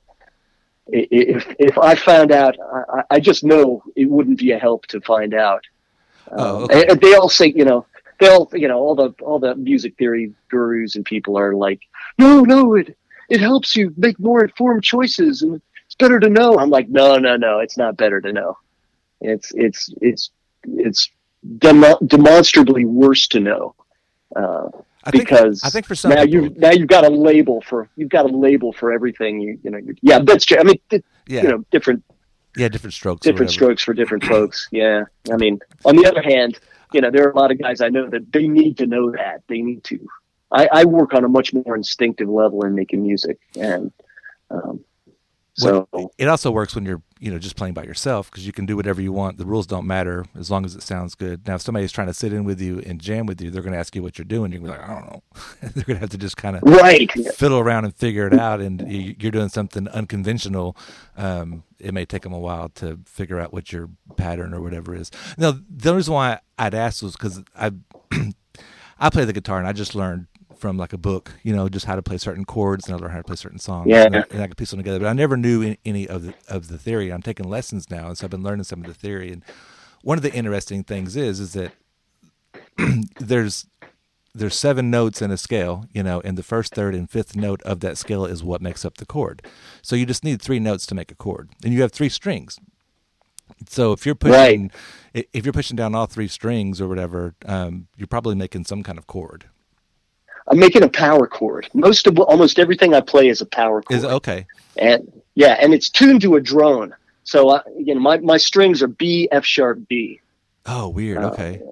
if if I found out, I, I just know it wouldn't be a help to find out. Oh, Um, okay. and they all say, you know, they all, you know, all the all the music theory gurus and people are like, no, no, it it helps you make more informed choices, and it's better to know. I'm like, no, no, no, it's not better to know. It's it's it's it's demo- demonstrably worse to know. Uh, I think- because I think for some now people- you now you've got a label for you've got a label for everything you you know you, yeah that's true I mean it, Yeah. you know different Yeah, different strokes. different strokes for different folks yeah I mean on the other hand you know there are a lot of guys I know that they need to know that they need to I, I work on a much more instinctive level in making music and Um, so Well, it also works when you're you know just playing by yourself because you can do whatever you want. The rules don't matter as long as it sounds good. Now, if somebody's trying to sit in with you and jam with you, they're going to ask you what you're doing. You're going to be like, I don't know. (laughs) they're going to have to just kind of right, fiddle around and figure it out. And you're doing something unconventional. Um, it may take them a while to figure out what your pattern or whatever is. Now, the only reason why I'd ask was because I (clears throat) I play the guitar and I just learned from like a book, you know, just how to play certain chords and I learned how to play certain songs. Yeah. And I, and I could piece them together. But I never knew any, any of the of the theory. I'm taking lessons now, and so I've been learning some of the theory. And one of the interesting things is is that (clears throat) there's there's seven notes in a scale, you know, and the first, third, and fifth note of that scale is what makes up the chord. So you just need three notes to make a chord, and you have three strings. So if you're pushing, i if you're pushing down all three strings or whatever, um, you're probably making some kind of chord. I'm making a power chord. Most of almost everything I play is a power chord. Is okay? and yeah, and it's tuned to a drone. So I, you know, my my strings are B, F sharp, B. Oh, weird. Uh, Okay.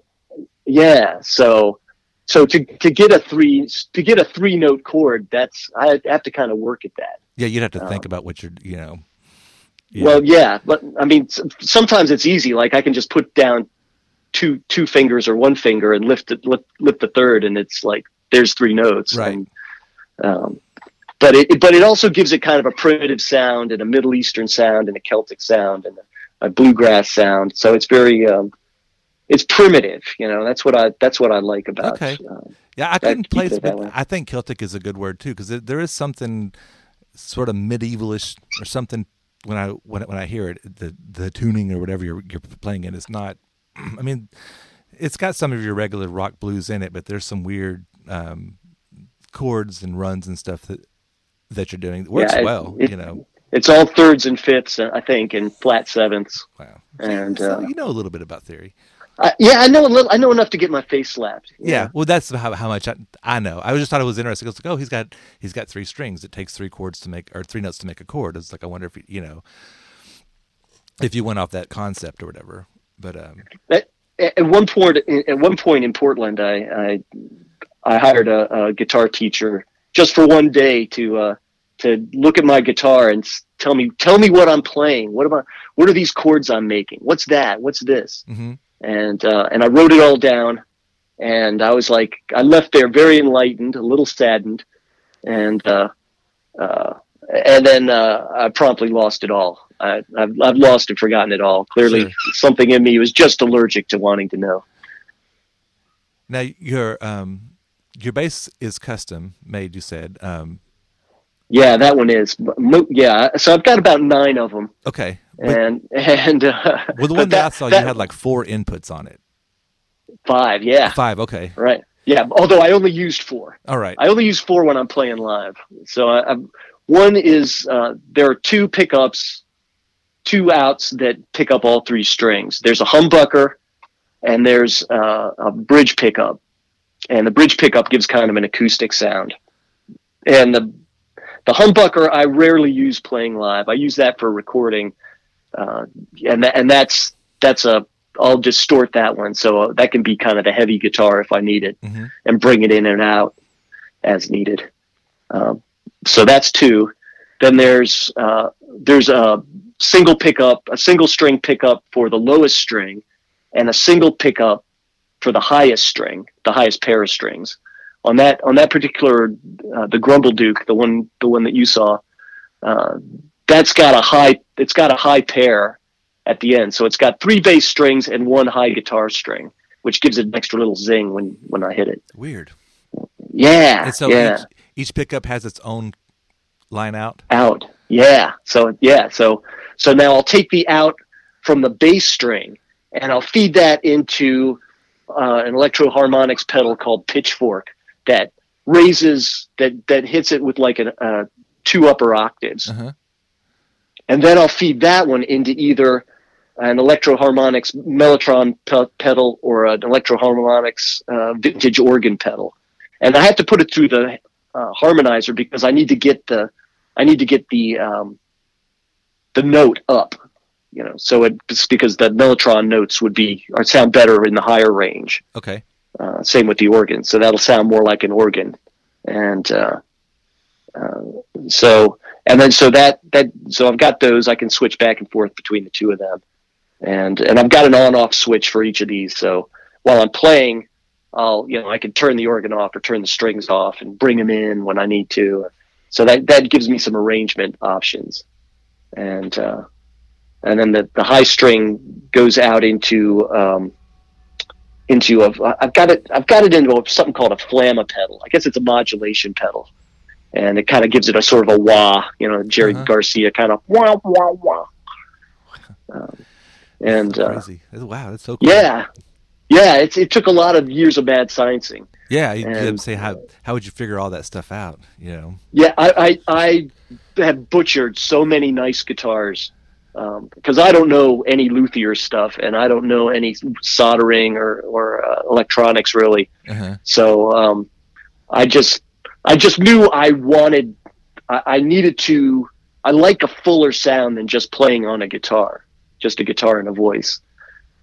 Yeah, so so to to get a three to get a three note chord, that's I have to kind of work at that. Yeah, you'd have to think um, about what you're, you know. Yeah. Well, yeah, but I mean, sometimes it's easy. Like I can just put down two two fingers or one finger and lift it, lift, lift the third, and it's like there's three notes. Right. And, um, but it but it also gives it kind of a primitive sound and a Middle Eastern sound and a Celtic sound and a, a bluegrass sound. So it's very um, it's primitive. You know, that's what I that's what I like about. Okay. um, Yeah, I couldn't place, it but. I think Celtic is a good word too because there is something sort of medievalish or something when I when when I hear it, the the tuning or whatever you're you're playing it is not. (clears throat) I mean, it's got some of your regular rock blues in it, but there's some weird um, chords and runs and stuff that that you're doing. It works Yeah, it- well, it- you know. it's all thirds and fifths, uh, I think, and flat sevenths. Wow. And So uh, you know a little bit about theory. I, yeah, I know a little. I know enough to get my face slapped. Yeah, well, that's how, how much I, I know. I just thought it was interesting. It's like, oh, he's got he's got three strings. It takes three chords to make or three notes to make a chord. It's like I wonder if you, you know if you went off that concept or whatever. But um, At, at one point, at one point in Portland, I I, I hired a, a guitar teacher just for one day to uh, to look at my guitar and tell me tell me what I'm playing. What about what are these chords I'm making? What's that? What's this? hmm And uh, and I wrote it all down. And I was like, I left there very enlightened, a little saddened, and uh, uh, and then uh, I promptly lost it all. I, I've, I've lost and forgotten it all. Clearly, Sure. something in me was just allergic to wanting to know. now your um your bass is custom made. You said um Yeah, that one is. Yeah, so I've got about nine of them, okay. But, and (laughs) and uh, well, the one that, I saw, that- you had like four inputs on it. five. Yeah, Five. Okay. right. Yeah, although I only used four. All right. I only use four when I'm playing live. So I, I'm, one is uh, there are two pickups, two outs that pick up all three strings. There's a humbucker, and there's uh, a bridge pickup, and the bridge pickup gives kind of an acoustic sound. And the the humbucker I rarely use playing live. I use that for recording, uh, and tha- and that's that's a I'll distort that one so that can be kind of the heavy guitar if I need it hmm and bring it in and out as needed. Um, so that's two. Then there's uh, there's a single pickup, a single string pickup for the lowest string, and a single pickup for the highest string, the highest pair of strings. On that on that particular uh, the Grumble Duke, the one the one that you saw, uh, that's got a high it's got a high pair at the end. So it's got three bass strings and one high guitar string, which gives it an extra little zing when when I hit it. Weird. Yeah. And so yeah. each, each pickup has its own line out. out. Yeah. So yeah. So so now I'll take the out from the bass string and I'll feed that into uh, an Electro-Harmonix pedal called Pitchfork that raises that that hits it with like a uh, two upper octaves, Uh-huh. and then I'll feed that one into either an Electro-Harmonix Mellotron pe- pedal or an Electro-Harmonix uh, vintage organ pedal, and I have to put it through the uh, harmonizer because I need to get the I need to get the um, the note up, you know. So it's because the Mellotron notes would be or sound better in the higher range. Okay. Uh, same with the organ, so that'll sound more like an organ, and uh, uh, so and then so that that so I've got those. I can switch back and forth between the two of them, and and I've got an on-off switch for each of these. So while I'm playing, I'll you know I can turn the organ off or turn the strings off and bring them in when I need to. So that that gives me some arrangement options, and uh, and then the the high string goes out into um, into a I've got it I've got it into something called a flamma pedal. I guess it's a modulation pedal, and it kind of gives it a sort of a wah, you know, Jerry Uh-huh. Garcia kind of wah wah wah. (laughs) Um, and uh, Crazy. Wow, that's so cool. yeah, yeah, it's, it took a lot of years of bad sciencing. Yeah, you, you And, say how how would you figure all that stuff out? You know. Yeah, I, I, I have butchered so many nice guitars because I don't know any luthier stuff and I don't know any soldering or, or uh, electronics really. Uh-huh. So um, I just I just knew I wanted I, I needed to I like a fuller sound than just playing on a guitar, just a guitar and a voice.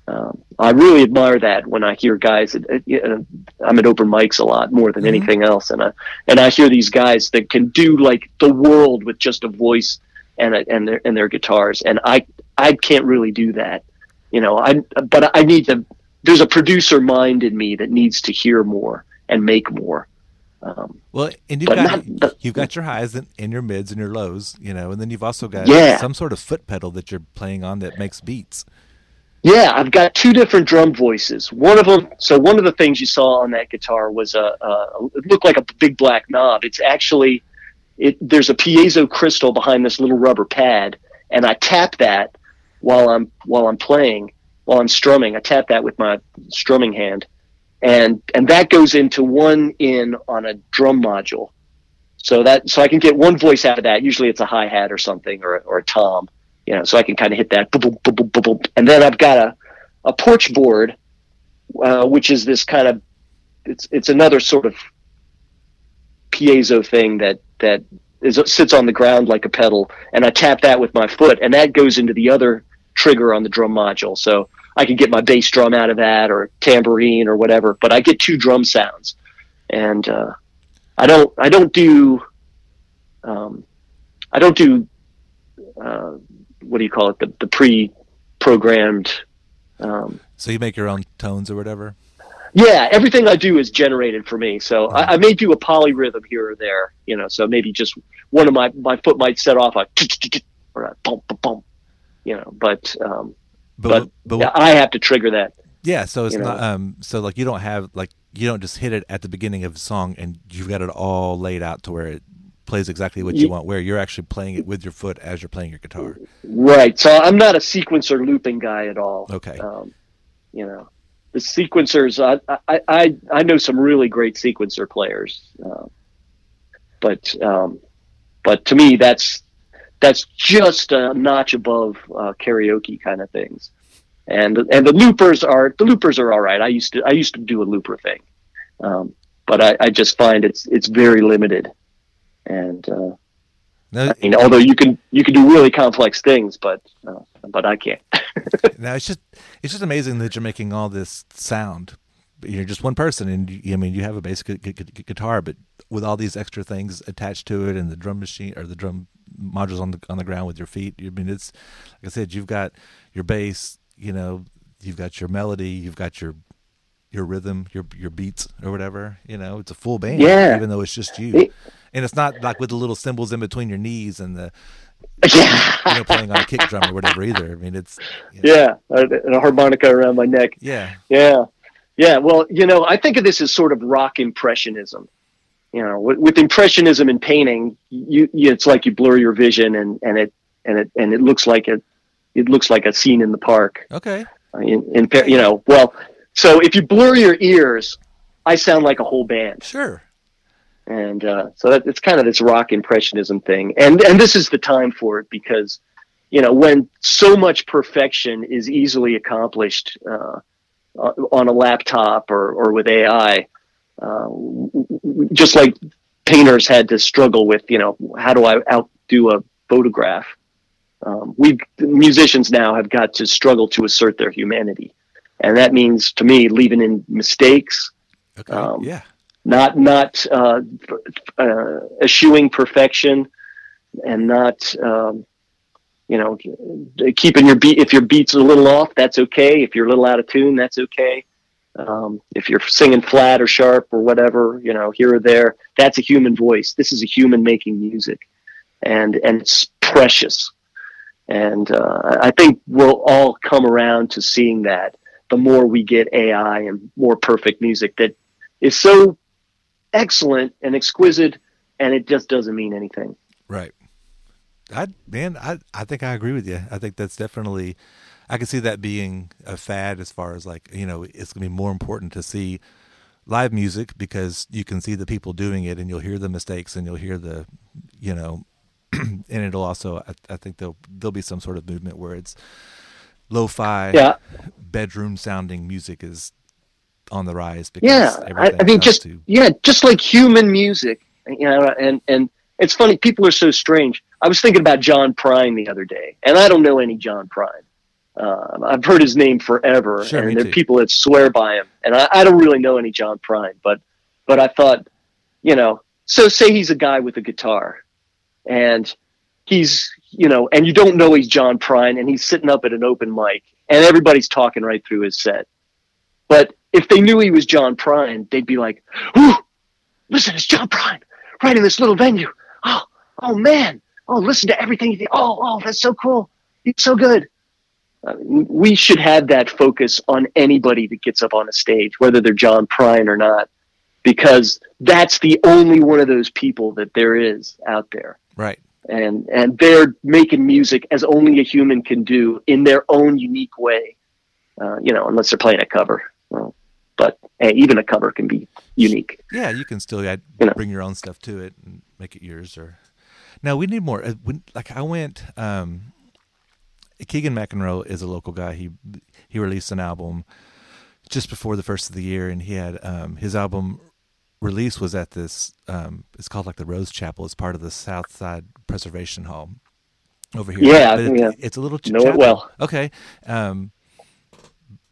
Um, I really admire that when I hear guys. At, at, you I'm at open mics a lot more than anything else, and I and I hear these guys that can do like the world with just a voice and and their and their guitars, and I I can't really do that, you know. I but I need to. There's a producer mind in me that needs to hear more and make more. Um, Well, and you've got not- but- you've got your highs and, and your mids and your lows, you know, and then you've also got Yeah. some sort of foot pedal that you're playing on that makes beats. Yeah, I've got two different drum voices. One of them, so one of the things you saw on that guitar was a, a it looked like a big black knob. It's actually, it there's a piezo crystal behind this little rubber pad, and I tap that while I'm while I'm playing, while I'm strumming. I tap that with my strumming hand, and and that goes into one in on a drum module. So that so I can get one voice out of that. Usually it's a hi hat or something or or a tom, you know. So I can kind of hit that, and then I've got a a porch board, uh, which is this kind of it's it's another sort of piezo thing that that is sits on the ground like a pedal, and I tap that with my foot, and that goes into the other trigger on the drum module. So I can get my bass drum out of that or tambourine or whatever, but I get two drum sounds, and uh, I don't I don't do um, I don't do uh, what do you call it the the pre-programmed um, So you make your own tones or whatever. Yeah, everything I do is generated for me. So I, I may do a polyrhythm here or there, you know. So maybe just one of my my foot might set off a (tsk) or a bump bump, you know. But um, But but, but I have to trigger that. yeah, so it's not know. um so like you don't have like you don't just hit it at the beginning of the song and you've got it all laid out to where it plays exactly what you want where you're actually playing it with your foot as you're playing your guitar. Right. So I'm not a sequencer looping guy at all. Okay. Um, you know, the sequencers. I I I, I know some really great sequencer players, uh, but um, but to me that's that's just a notch above uh, karaoke kind of things. And and the loopers are the loopers are all right. I used to I used to do a looper thing, um, but I, I just find it's it's very limited. And uh, Now, I mean, although you can you can do really complex things, but uh, but I can't. (laughs) now it's just it's just amazing that you're making all this sound. You're just one person, and you, I mean you have a basic gu- gu- gu- guitar, but with all these extra things attached to it, and the drum machine or the drum modules on the on the ground with your feet. I mean, it's like I said, you've got your bass, you know, you've got your melody, you've got your your rhythm, your your beats or whatever. You know, it's a full band, Yeah. even though it's just you. It- and it's not like with the little cymbals in between your knees and the (laughs) yeah, you know playing on a kick drum or whatever either. I mean, it's you know, yeah, and a harmonica around my neck. yeah. Yeah, yeah. Well, you know, I think of this as sort of rock impressionism. You know, with, with impressionism in painting, you, you it's like you blur your vision, and and it and it and it looks like a it looks like a scene in the park. Okay. In, in you know, well, so if you blur your ears, I sound like a whole band. Sure. And uh, so that it's kind of this rock impressionism thing and and this is the time for it because you know when so much perfection is easily accomplished uh, on a laptop or, or with AI uh, just like painters had to struggle with you know how do I outdo a photograph um, we musicians now have got to struggle to assert their humanity and that means to me leaving in mistakes Okay. Um, yeah. Not not uh, uh, eschewing perfection, and not um, you know keeping your beat if your beat's a little off that's okay. If you're a little out of tune that's okay. Um, if you're singing flat or sharp or whatever you know here or there that's a human voice. This is a human making music. And and it's precious. And uh, i think we'll all come around to seeing that the more we get ai and more perfect music that is so excellent and exquisite and it just doesn't mean anything Right. I man, I I think I agree with you. I think that's definitely I can see that being a fad as far as like, you know, it's going to be more important to see live music because you can see the people doing it and you'll hear the mistakes and you'll hear the, you know, (clears throat) and it'll also I, I think there'll there'll be some sort of movement where it's lo-fi Yeah. bedroom sounding music is on the rise because yeah I, I mean just too- yeah just like human music you know and and it's funny people are so strange. I was thinking about john prine the other day and i don't know any john prine. Uh, i've heard his name forever Sure, and there are people that swear by him and I, I don't really know any john prine but but i thought you know so say he's a guy with a guitar and he's you know and you don't know he's john prine and he's sitting up at an open mic and everybody's talking right through his set. But if they knew he was John Prine, they'd be like, "Ooh, listen, it's John Prine, right in this little venue. Oh, oh man, oh listen to everything. He did. Oh, oh, that's so cool. He's so good." Uh, we should have that focus on anybody that gets up on a stage, whether they're John Prine or not, because that's the only one of those people that there is out there right. and and they're making music as only a human can do in their own unique way. Uh, you know, unless they're playing a cover. Well, but hey, even a cover can be unique. Yeah, you can still add, You know. bring your own stuff to it and make it yours. Or now we need more. Uh, when, like I went, um, Keegan McInroe is a local guy. He he released an album just before the first of the year, and he had um, his album release was at this. Um, it's called like the Rose Chapel. It's part of the South Side Preservation Hall over here. Yeah, it- yeah. it's a little ch- Know it chapel. well. Okay. Um,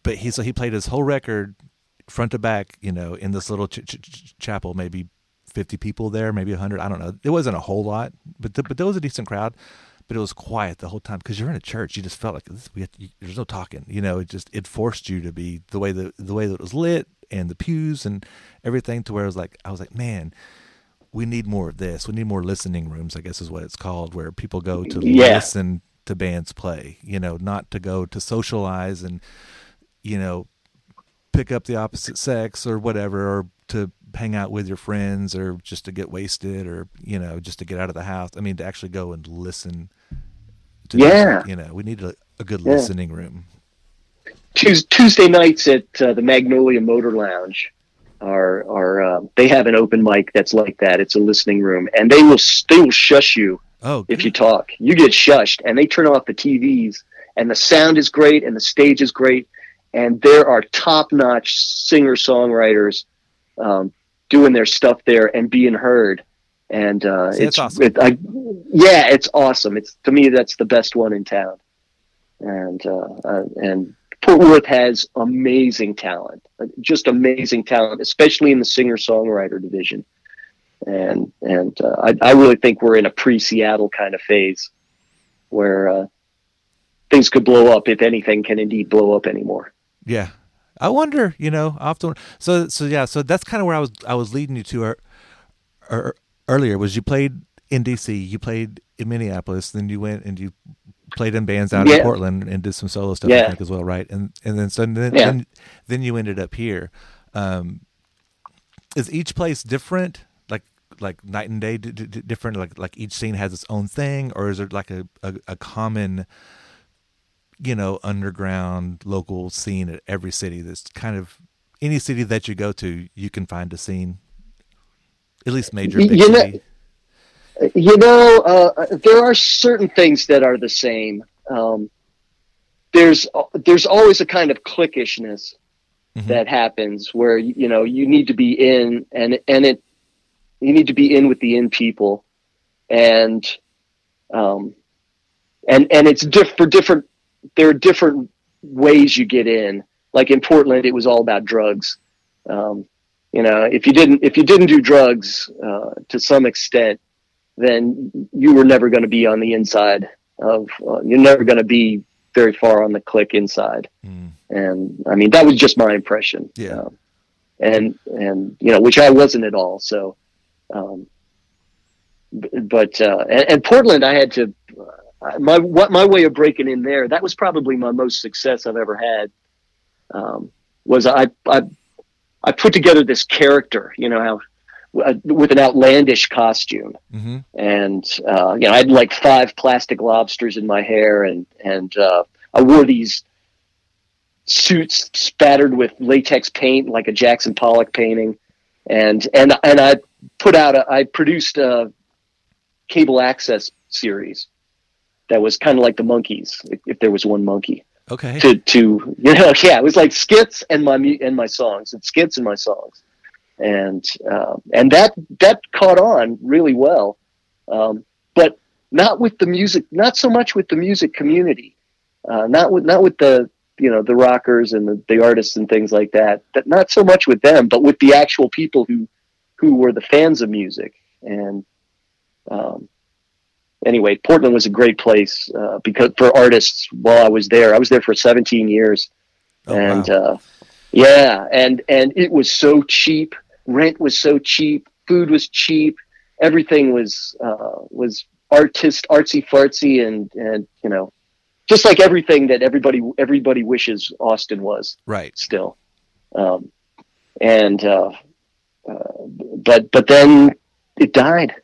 but he so he played his whole record front to back, you know, in this little ch- ch- ch- chapel, maybe 50 people there, maybe 100. I don't know. It wasn't a whole lot, but th- but there was a decent crowd. But it was quiet the whole time because you're in a church. You just felt like this, you, there's no talking. You know, it just it forced you to be the way the the way that it was lit and the pews and everything to where it was like I was like, man, we need more of this. We need more listening rooms. I guess is what it's called, where people go to Yeah. listen to bands play. You know, not to go to socialize and you know pick up the opposite sex or whatever or to hang out with your friends or just to get wasted or you know just to get out of the house i mean to actually go and listen to Yeah. music, you know we need a, a good Yeah. listening room Tuesday nights at uh, the Magnolia Motor Lounge are are uh, they have an open mic that's like that. It's a listening room, and they will s- they will shush you oh if you talk. You get shushed, and they turn off the TVs, and the sound is great, and the stage is great, and there are top notch singer songwriters um, doing their stuff there and being heard. And uh, See, it's awesome. it, I, yeah, it's awesome. It's to me that's the best one in town, and uh, uh, and Fort Worth has amazing talent, just amazing talent, especially in the singer songwriter division. And and uh, I, I really think we're in a pre Seattle kind of phase where uh, things could blow up if anything can indeed blow up anymore. Yeah. I wonder you know often so so yeah so that's kind of where i was i was leading you to er, er, earlier was you played in dc you played in minneapolis then you went and you played in bands out in portland and did some solo stuff I think as well right? And and then so then Yeah. then, then you ended up here. Um is each place different? Like like night and day d- d- different? Like like each scene has its own thing? Or is there like a, a, a common you know underground local scene at every city that's kind of any city that you go to you can find a scene at least major big you know- city. You know, uh, there are certain things that are the same. Um, there's there's always a kind of cliquishness Mhm. that happens where you know you need to be in and and it you need to be in with the in people and um and and it's diff- for different there are different ways you get in like in portland it was all about drugs um you know if you didn't if you didn't do drugs uh to some extent then you were never going to be on the inside of. Uh, you're never going to be very far on the clique inside. Mm. And I mean, that was just my impression. Yeah. Um, and and you know, which I wasn't at all. So, um, but uh, and, and Portland, I had to uh, my what my way of breaking in there. That was probably my most success I've ever had. Um, was I I I put together this character, you know how uh, with an outlandish costume, hmm and uh, you know I had like five plastic lobsters in my hair, and and uh, I wore these suits spattered with latex paint, like a Jackson Pollock painting, and and and I put out a, I produced a cable access series that was kind of like the Monkees, if, if there was one monkey. Okay. to to (laughs) you know yeah it was like skits and my and my songs and skits and my songs. And uh, and that that caught on really well. Um, but not with the music not so much with the music community. Uh, not with not with the you know the rockers and the, the artists and things like that that not so much with them but with the actual people who who were the fans of music. And um, anyway, Portland was a great place uh, because for artists. While I was there, I was there for 17 years, Oh, and wow. uh, yeah, and and it was so cheap. Rent was so cheap. Food was cheap. Everything was uh, was artist artsy fartsy, and and you know, just like everything that everybody everybody wishes Austin was right. still. Um, and uh, uh, but but then it died.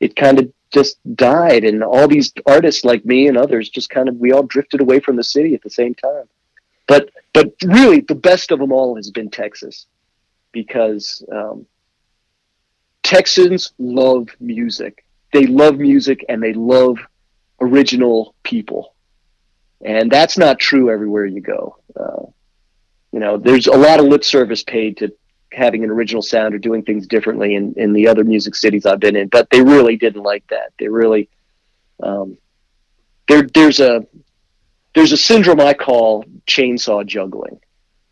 It kind of just died, and all these artists like me and others just kind of we all drifted away from the city at the same time. But but really, the best of them all has been Texas, because um, Texans love music. They love music and they love original people, and that's not true everywhere you go. Uh, you know, there's a lot of lip service paid to having an original sound or doing things differently in, in the other music cities I've been in, but they really didn't like that. They really, um, there, there's a, there's a syndrome I call chainsaw juggling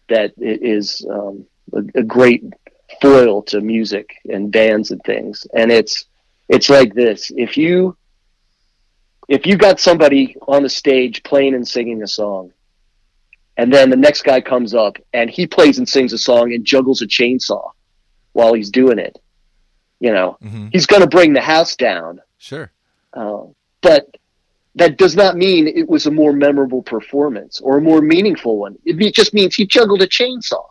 that i- um, a, a great foil to music and bands and things. And it's, it's like this. If you, if you got somebody on the stage playing and singing a song, and then the next guy comes up and he plays and sings a song and juggles a chainsaw while he's doing it. You know, hmm he's going to bring the house down. Sure. Uh, but that does not mean it was a more memorable performance or a more meaningful one. It just means he juggled a chainsaw.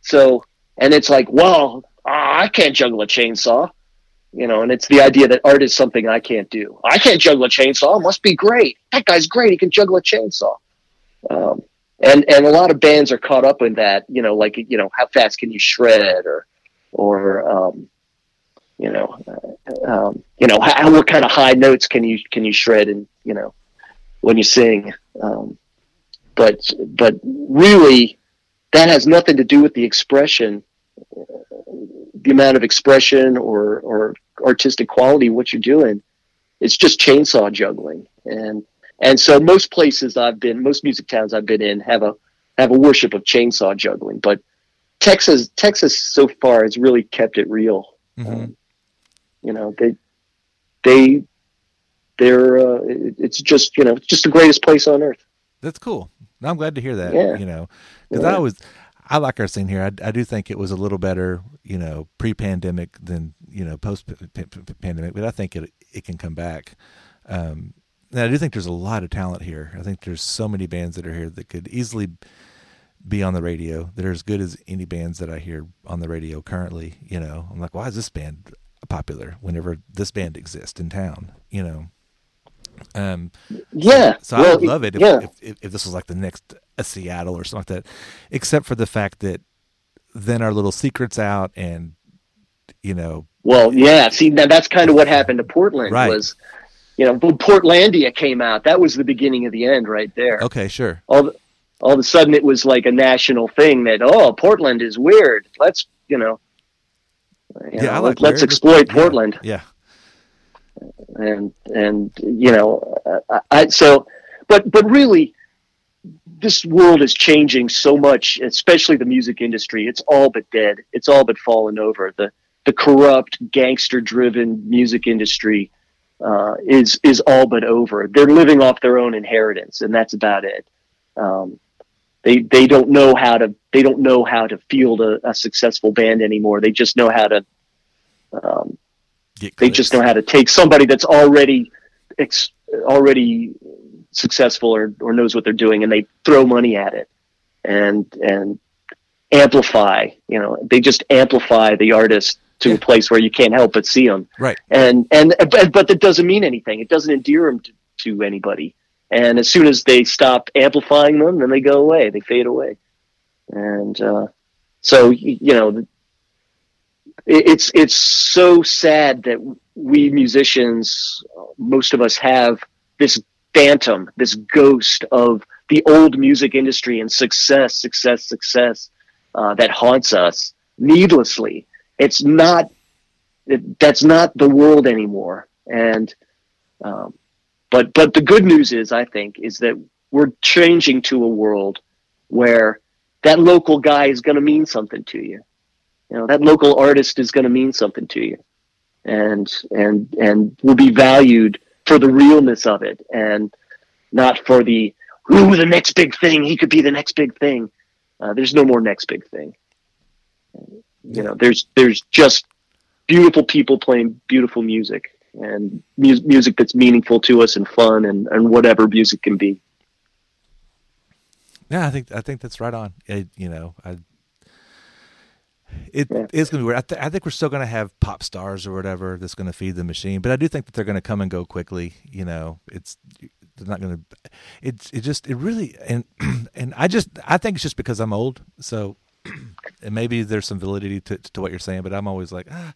So, and it's like, well, I can't juggle a chainsaw. You know, and it's the idea that art is something I can't do. I can't juggle a chainsaw. It must be great. That guy's great. He can juggle a chainsaw. Um, and and a lot of bands are caught up in that. You know, like you know, how fast can you shred, or or um, you know, uh, um, you know, how, what kind of high notes can you can you shred, and you know, when you sing. Um, but but really, that has nothing to do with the expression, uh, the amount of expression or or artistic quality what you're doing. It's just chainsaw juggling, and and so most places I've been, most music towns I've been in have a have a worship of chainsaw juggling. But Texas, Texas so far has really kept it real. hmm Um, you know, they they they're uh, it's just you know it's just the greatest place on earth. That's cool. I'm glad to hear that. Yeah. You know, because Yeah. I was, I like our scene here. I, I do think it was a little better, you know, pre-pandemic than you know post-pandemic, but I think it it can come back. Um, and I do think there's a lot of talent here. I think there's so many bands that are here that could easily be on the radio that are as good as any bands that I hear on the radio currently. You know, I'm like, why is this band popular whenever this band exists in town? You know. Um, Yeah. so I would love it if, yeah. if, if, if this was like the next a Seattle or something like that, except for the fact that then our little secrets out and you know Well, yeah. See, now that's kind of what happened to Portland. Right. Was you know when Portlandia came out, that was the beginning of the end right there. okay sure All the, all of a sudden, it was like a national thing that oh, Portland is weird. Let's you know. you yeah know, like let's weird. exploit Yeah, Portland. yeah and and you know I, I so but but really this world is changing so much especially the music industry it's all but dead it's all but fallen over the the corrupt, gangster-driven music industry uh, is is all but over. They're living off their own inheritance, and that's about it. Um, they they don't know how to they don't know how to field a, a successful band anymore. They just know how to um, they just know how to take somebody that's already ex- already successful or, or knows what they're doing, and they throw money at it and and amplify. You know, they just amplify the artist to a place where you can't help but see them. Right. And and but, but that doesn't mean anything. It doesn't endear them to, to anybody. And as soon as they stop amplifying them, then they go away. They fade away. And uh, so you know, it's it's so sad that we musicians, most of us, have this phantom, this ghost of the old music industry and success, success, success uh, that haunts us needlessly. It's not it, that's not the world anymore. And um, but but the good news is, I think, is that we're changing to a world where that local guy is going to mean something to you. You know, that local artist is going to mean something to you, and and and will be valued for the realness of it, and not for the ooh the next big thing. He could be the next big thing. Uh, there's no more next big thing. You know, there's there's just beautiful people playing beautiful music and mu- music that's meaningful to us and fun and, and whatever music can be. Yeah, I think I think that's right on. It, you know, I it is going to be weird. I, th- I think we're still going to have pop stars or whatever that's going to feed the machine, but I do think that they're going to come and go quickly. You know, it's they're not going to. It's it just it really and (clears throat) and I just I think it's just because I'm old, so (clears throat) and maybe there's some validity to to what you're saying, but I'm always like ah.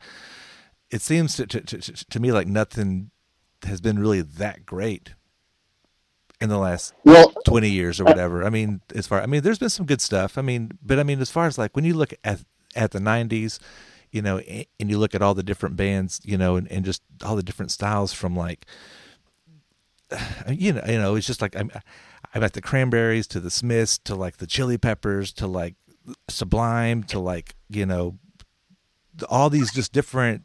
It seems to, to to to me like nothing has been really that great in the last well, 20 years or whatever. I mean, as far I mean, there's been some good stuff. I mean, but I mean, as far as like when you look at at the 90s, you know, and you look at all the different bands, you know, and, and just all the different styles from like, (sighs) you know, you know, it's just like I'm, I'm at the Cranberries to the Smiths to like the Chili Peppers to like Sublime to like you know, all these just different,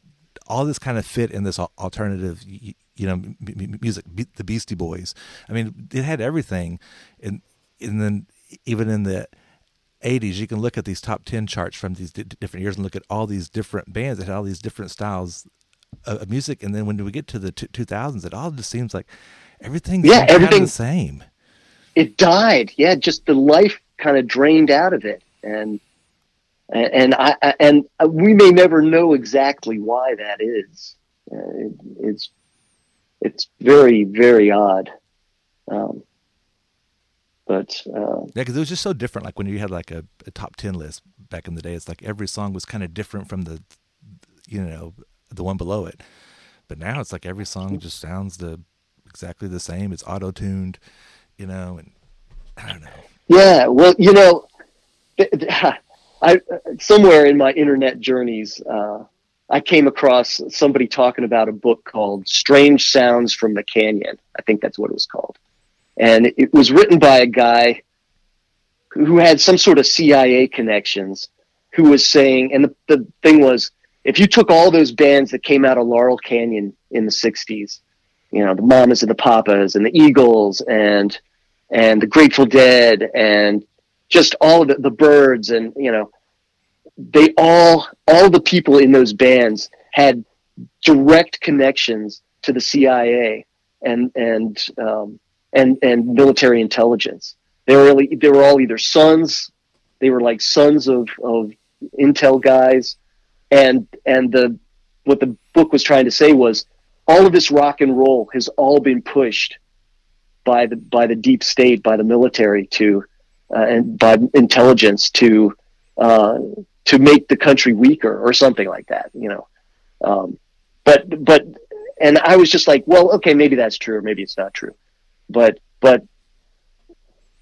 all this kind of fit in this alternative, you, know, music. The Beastie Boys. I mean, it had everything, and and then even in the 80s, you can look at these top 10 charts from these d- different years and look at all these different bands that had all these different styles of, of music. And then when we get to the t- 2000s, it all just seems like everything's yeah, everything the same. It died. Yeah, just the life kind of drained out of it. And and I and we may never know exactly why that is. Uh, it, it's it's very very odd. Um, but uh, yeah, because it was just so different. Like when you had like a, a, top ten list back in the day, it's like every song was kind of different from the, you know, the one below it. But now it's like every song just sounds the exactly the same. It's auto tuned, you know, and I don't know. Yeah, well, you know, (laughs) I somewhere in my internet journeys, uh, I came across somebody talking about a book called "Strange Sounds from the Canyon." I think that's what it was called and it was written by a guy who had some sort of CIA connections who was saying, and the, the thing was, if you took all those bands that came out of Laurel Canyon in the 60s, you know, the Mamas and the Papas and the Eagles and, and the Grateful Dead and just all of the, Byrds and, you know, they all, all the people in those bands had direct connections to the CIA and, and, um, and and military intelligence. They were really, they were all either sons, they were like sons of of intel guys, and and the what the book was trying to say was all of this rock and roll has all been pushed by the by the deep state, by the military to uh, and by intelligence to uh, to make the country weaker or something like that, you know. Um, but but and I was just like, well, okay, maybe that's true, or maybe it's not true. But but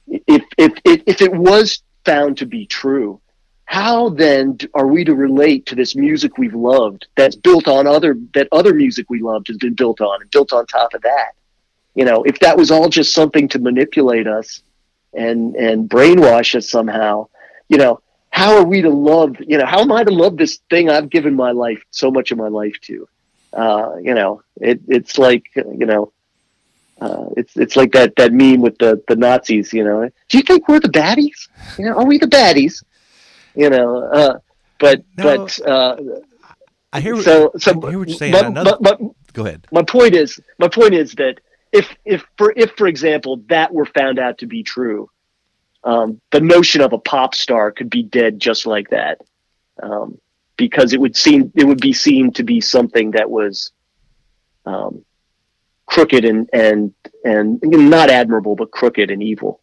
if if if, if it was found to be true, how then are we to relate to this music we've loved that's built on other that other music we loved has been built on and built on top of that you know if that was all just something to manipulate us and and brainwash us somehow you know how are we to love? You know, how am I to love this thing I've given my life so much of my life to? Uh, you know, it, it's like you know, uh, it's it's like that that meme with the the Nazis. You know, do you think we're the baddies? You know, are we the baddies? You know, uh, but No. but uh, I hear. so so I hear what you're saying. my- Another- my- my- go ahead. my point is my point is that if if for if for example that were found out to be true um, the notion of a pop star could be dead just like that. Um, because it would seem it would be seen to be something that was um, crooked and and and not admirable but crooked and evil.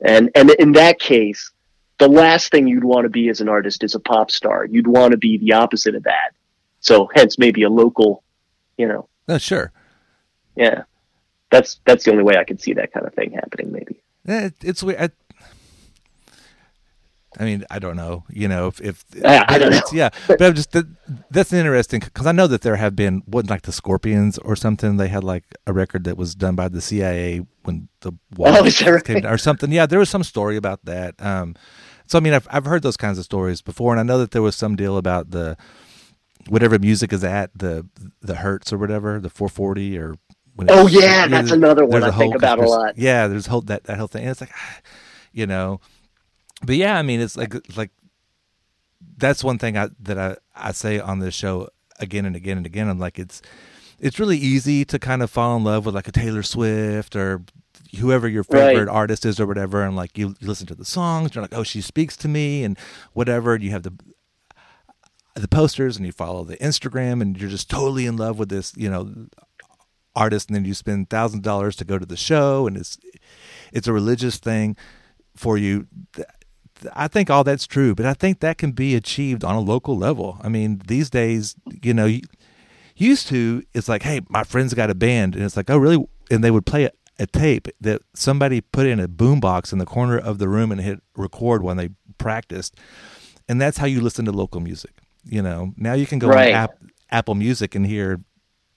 And and in that case the last thing you'd want to be as an artist is a pop star. You'd want to be the opposite of that. So hence maybe a local you know. No, sure. yeah that's that's the only way i could see that kind of thing happening maybe Yeah, it, it's weird. I, I mean, I don't know. You know, if, if Yeah, I don't know. Yeah, but I'm just that, that's interesting because I know that there have been what like the Scorpions or something. They had like a record that was done by the CIA when the wall Oh, right? came or something. Yeah, there was some story about that. Um, so I mean, I've I've heard those kinds of stories before, and I know that there was some deal about the whatever music is at the the hertz or whatever the 440 or. Oh, yeah, that's another one I think about a lot. Yeah, there's whole that that whole thing. And it's like, (sighs) you know, but yeah, I mean, it's like like that's one thing I that I I say on this show again and again and again. I'm like, it's it's really easy to kind of fall in love with like a Taylor Swift or whoever your favorite Right. artist is or whatever, and like you, you listen to the songs, you're like, oh, she speaks to me, and whatever. And you have the the posters, and you follow the Instagram, and you're just totally in love with this, you know, artist, and then you spend thousands of dollars to go to the show, and it's it's a religious thing for you. I think all that's true, but I think that can be achieved on a local level. I mean, these days, you know, you- used to it's like, hey, my friend's got a band, and it's like, oh, really? And they would play a, a tape that somebody put in a boombox in the corner of the room and hit record when they practiced, and that's how you listen to local music. You know, now you can go Right. on app, Apple Music and hear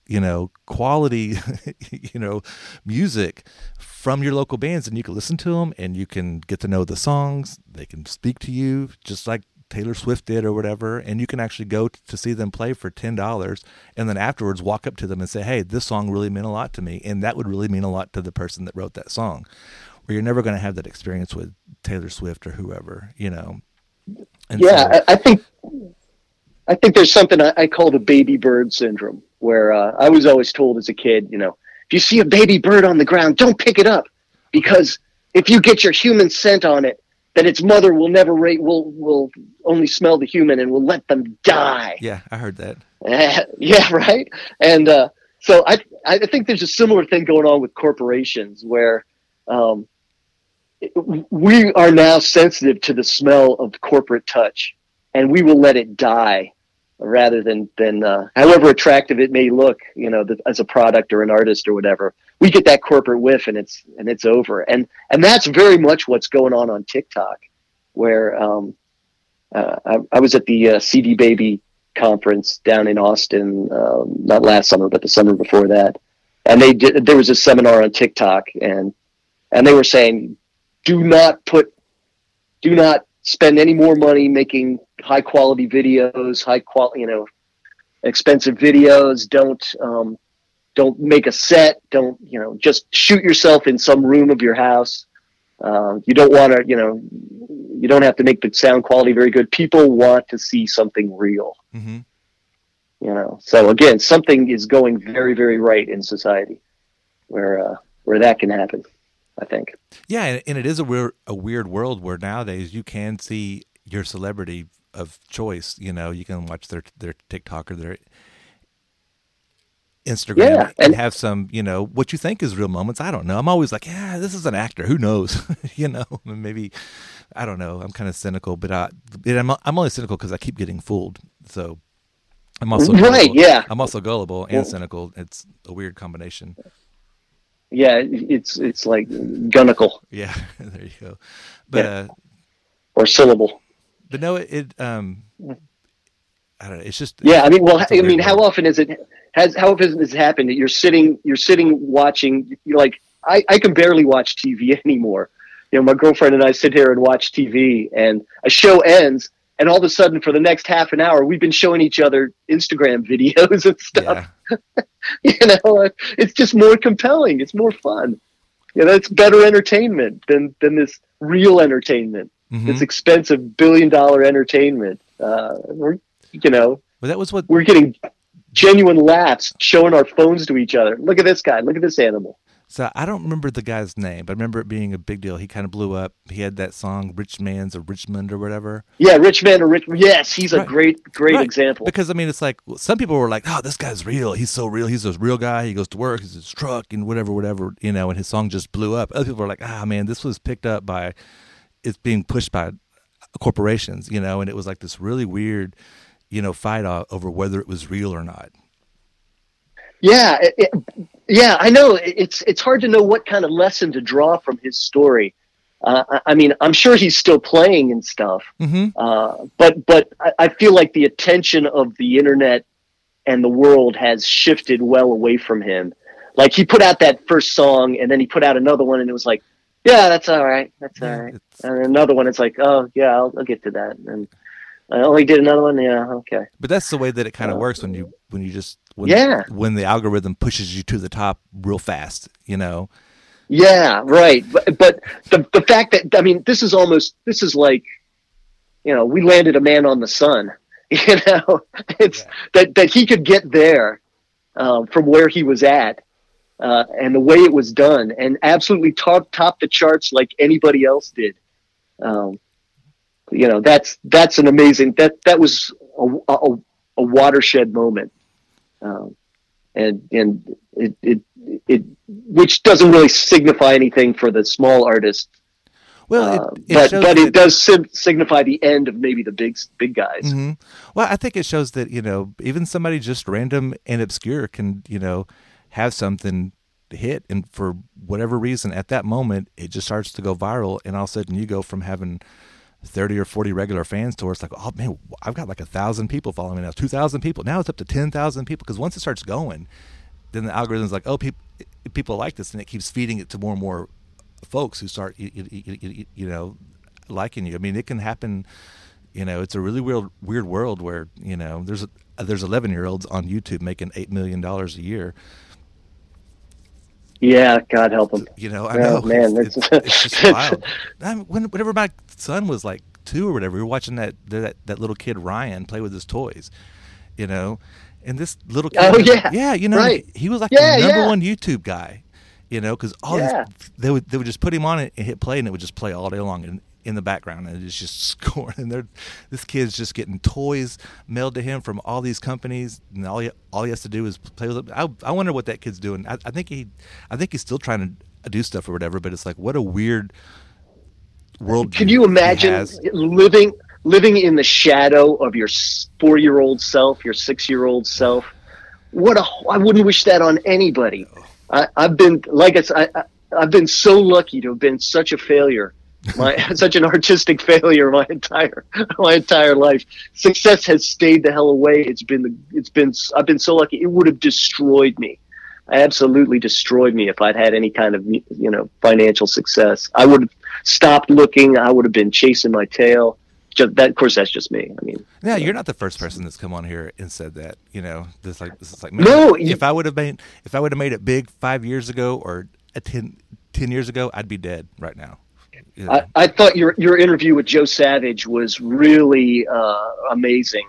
you know quality (laughs) you know music from your local bands and you can listen to them and you can get to know the songs. They can speak to you just like Taylor Swift did or whatever and you can actually go to see them play for $10 and then afterwards walk up to them and say hey this song really meant a lot to me and that would really mean a lot to the person that wrote that song. Where you're never going to have that experience with Taylor Swift or whoever you know? And yeah, so- I, I think I think there's something I, I call the baby bird syndrome, where uh, I was always told as a kid, you know, if you see a baby bird on the ground, don't pick it up, because if you get your human scent on it, then its mother will never rate will will only smell the human and will let them die. yeah I heard that (laughs) yeah, right. And uh, so I I think there's a similar thing going on with corporations where um, we are now sensitive to the smell of corporate touch, and we will let it die rather than than uh, however attractive it may look, you know, the, as a product or an artist or whatever. We get that corporate whiff, and it's and it's over. And and that's very much what's going on on TikTok, where um, uh, I, I was at the uh, CD Baby conference down in Austin, um, not last summer, but the summer before that. And they did, there was a seminar on TikTok and, and they were saying, do not put, do not spend any more money making high quality videos, high quality, you know, expensive videos. Don't, um, don't make a set. Don't, you know, just shoot yourself in some room of your house. Uh, you don't want to, you know, you don't have to make the sound quality very good. People want to see something real hmm you know so again something is going very very right in society where uh, where that can happen i think Yeah, and, and it is a weird a weird world where nowadays you can see your celebrity of choice. You know, you can watch their their TikTok or their Instagram Yeah, and, and- have some, you know, what you think is real moments. I don't know. I'm always like, yeah, this is an actor. Who knows? (laughs) you know, (laughs) maybe I don't know. I'm kind of cynical, but I, I'm I'm only cynical because I keep getting fooled. So I'm also Right, gullible. yeah. I'm also gullible and Well- cynical. It's a weird combination. yeah it's it's like gunnicle Yeah, (laughs) there you go. But Yeah. uh, or syllable But no, it, it um, I don't know. It's just yeah i mean well i mean how often is it has how often has it happened that you're sitting you're sitting watching you're like i i can barely watch tv (laughs) anymore you know my girlfriend and i sit here and watch tv and a show ends and all of a sudden for the next half an hour we've been showing each other Instagram (laughs) videos and stuff. Yeah. (laughs) you know, it's just more compelling. It's more fun. You know, it's better entertainment than than this real entertainment. Mhm. This expensive billion dollar entertainment. Uh, we're you know But that was what we're getting genuine laughs showing our phones to each other. Look at this guy. Look at this animal. So I don't remember the guy's name, but I remember it being a big deal. He kind of blew up. He had that song "Rich Man's of Richmond" or whatever. Yeah, Rich Man or Rich. Yes, he's a Right. great, great Right. example. Because I mean, it's like some people were like, "Oh, this guy's real. He's so real. He's a real guy. He goes to work. He's his truck and whatever, whatever." You know, and his song just blew up. Other people were like, "Ah, man, this was picked up by it's being pushed by corporations." You know, and it was like this really weird, you know, fight over whether it was real or not. Yeah, it, it- yeah, I know. It's it's hard to know what kind of lesson to draw from his story. Uh, I, I mean, I'm sure he's still playing and stuff, Mm-hmm. uh, but but I, I feel like the attention of the internet and the world has shifted well away from him. Like he put out that first song, and then he put out another one, and it was like, yeah, that's all right, that's all Yeah, right. it's- And another one, it's like, oh yeah, I'll, I'll get to that. And I only did another one, yeah, okay. But that's the way that it kind of works when you when you just when, Yeah. when the algorithm pushes you to the top real fast. You know. Yeah, right. But, but the the fact that I mean, this is almost this is like, you know, we landed a man on the sun. (laughs) You know, it's that that he could get there um, from where he was at, uh, and the way it was done, and absolutely top top the charts like anybody else did. Um, you know, that's that's an amazing that that was a, a, a watershed moment, um, and and it, it it which doesn't really signify anything for the small artist, Well, uh, it, it but but that- it does sim- signify the end of maybe the big big guys. hmm Well, I think it shows that you know even somebody just random and obscure can you know have something hit, and for whatever reason at that moment it just starts to go viral, and all of a sudden you go from having thirty or forty regular fans to where it's like, oh man, I've got like a thousand people following me now, two thousand people. Now it's up to ten thousand people because once it starts going, then the algorithm's like, oh, people people like this, and it keeps feeding it to more and more folks who start you, you, you, you know liking you. I mean, it can happen. You know, it's a really weird weird world where you know there's there's 11 year olds on YouTube making eight million dollars a year. Yeah, God help him. You know, I Oh, know, man, it's, that's- it's, it's just (laughs) wild. I mean, when, whenever my son was like two or whatever, we were watching that that that little kid Ryan play with his toys. You know, and this little kid, Oh, yeah. yeah, you know, Right. he was like Yeah, the number yeah. one YouTube guy. You know, because all Yeah. this, they would they would just put him on it and hit play, and it would just play all day long in, in the background, and it's just (laughs) scoring. And they're, this kid's just getting toys mailed to him from all these companies, and all he all he has to do is play with it. I, I wonder what that kid's doing. I, I think he, I think he's still trying to uh, do stuff or whatever. But it's like what a weird world. Can you imagine living living in the shadow of your four year old self, your six year old self? What a I wouldn't wish that on anybody. I, I've been like I said, I, I, I've been so lucky to have been such a failure, my (laughs) such an artistic failure my entire (laughs) my entire life. Success has stayed the hell away. It's been the it's been I've been so lucky. It would have destroyed me absolutely destroyed me if I'd had any kind of you know financial success. I would have stopped looking. I would have been chasing my tail. Just that, of course, that's just me. I mean, Yeah, you're not the first person that's come on here and said that. You know, this like this is like man, No, you- If I would have made if I would have made it big five years ago or a 10, 10 years ago, I'd be dead right now. Know? I, I thought your your interview with Joe Savage was really uh, amazing.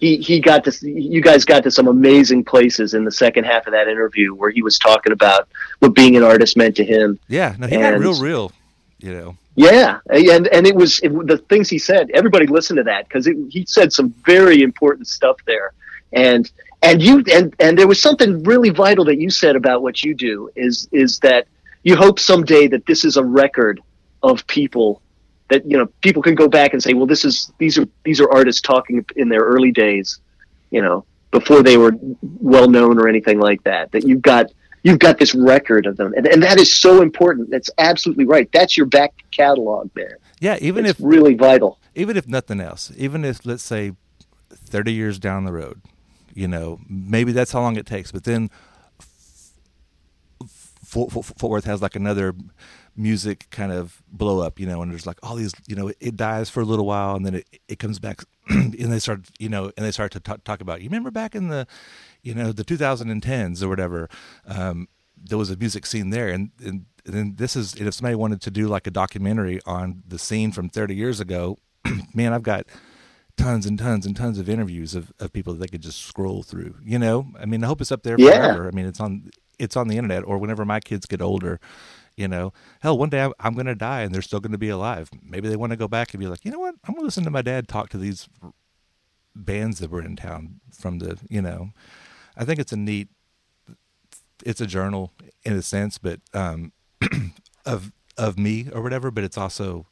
He he got to you guys got to some amazing places in the second half of that interview where he was talking about what being an artist meant to him. yeah, no, he got real, real. You know, Yeah, and and it was it, the things he said. Everybody listened to that because he said some very important stuff there, and and you and and there was something really vital that you said about what you do is is that you hope someday that this is a record of people that you know people can go back and say, well, this is these are these are artists talking in their early days, you know, before they were well known or anything like that. That you've got you've got this record of them, and, and that is so important. That's absolutely right. That's your back catalog there. yeah. Even It's if really vital. even if nothing else, even if let's say thirty years down the road, you know, maybe that's how long it takes. But then Fort, Fort, Fort Worth has like another music kind of blow up, you know, and there's like all these, you know, it dies for a little while and then it, it comes back (clears throat) and they start, you know, and they start to talk, talk about, you remember back in the, you know, the 2010s or whatever, um, there was a music scene there. And, and, and then this is, if somebody wanted to do like a documentary on the scene from 30 years ago, (clears throat) man, I've got tons and tons and tons of interviews of, of people that they could just scroll through, you know, I mean, I hope it's up there Yeah. forever. I mean, it's on, it's on the internet or whenever my kids get older, you know, hell, one day I'm, going to die and they're still going to be alive. Maybe they want to go back and be like, you know what? I'm going to listen to my dad talk to these bands that were in town from the, you know, I think it's a neat, it's a journal in a sense, but, um, (clears throat) of, of me or whatever, but it's also,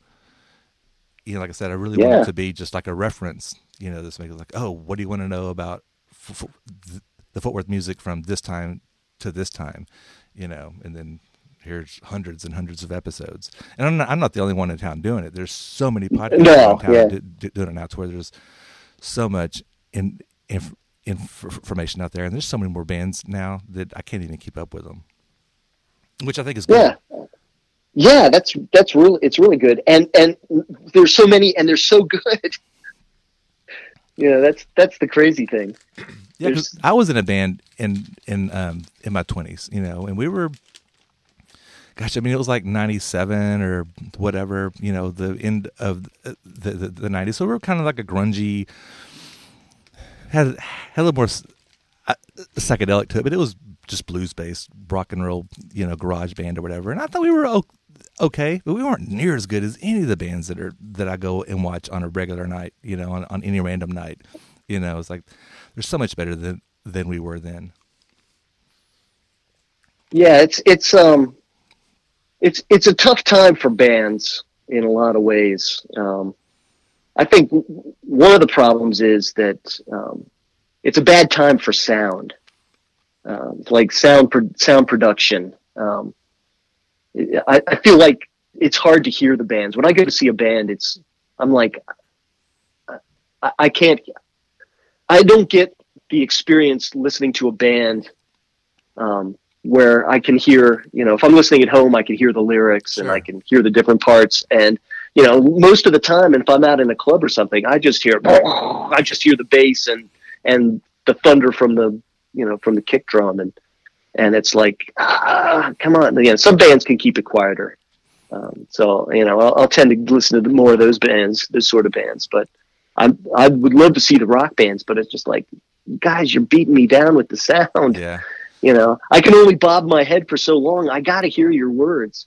you know, like I said, I really want it to be just like a reference, you know, this makes it like, oh, what do you want to know about f- f- the Fort Worth music from this time to this time, you know, and then here's hundreds and hundreds of episodes. And I'm not, I'm not the only one in town doing it. There's so many podcasts No, in town yeah. do- do- doing it now to where there's so much in, inf, inf, information out there. And there's so many more bands now that I can't even keep up with them, which I think is good. Yeah. Yeah, that's that's really it's really good, and and there's so many, and they're so (laughs) good. you know, that's that's the crazy thing. Yeah, I was in a band in in um in my twenties, you know, and we were, gosh, I mean, it was like ninety seven or whatever, you know, the end of the the, the nineties. So we were kind of like a grungy, had had a little more uh, psychedelic to it, but it was just blues based, rock and roll, you know, garage band or whatever. And I thought we were okay, but we weren't near as good as any of the bands that are that I go and watch on a regular night, you know, on, on any random night. You know, it's like there's so much better than than we were then. Yeah, it's it's um, it's it's a tough time for bands in a lot of ways. Um, I think one of the problems is that um, it's a bad time for sound, um, like sound pro- sound production. Um, I, I feel like it's hard to hear the bands when I go to see a band. It's I'm like I, I can't I don't get the experience listening to a band um, where I can hear, you know, if I'm listening at home, I can hear the lyrics and I can hear the different parts. And, you know, most of the time, if I'm out in a club or something, I just hear, I just hear the bass and, and the thunder from the, you know, from the kick drum. And, and it's like, ah, come on. You know, some bands can keep it quieter. Um, so, you know, I'll, I'll tend to listen to more of those bands, those sort of bands, but I'm, I would love to see the rock bands, but it's just like, guys, you're beating me down with the sound. Yeah. You know, I can only bob my head for so long. I got to hear your words.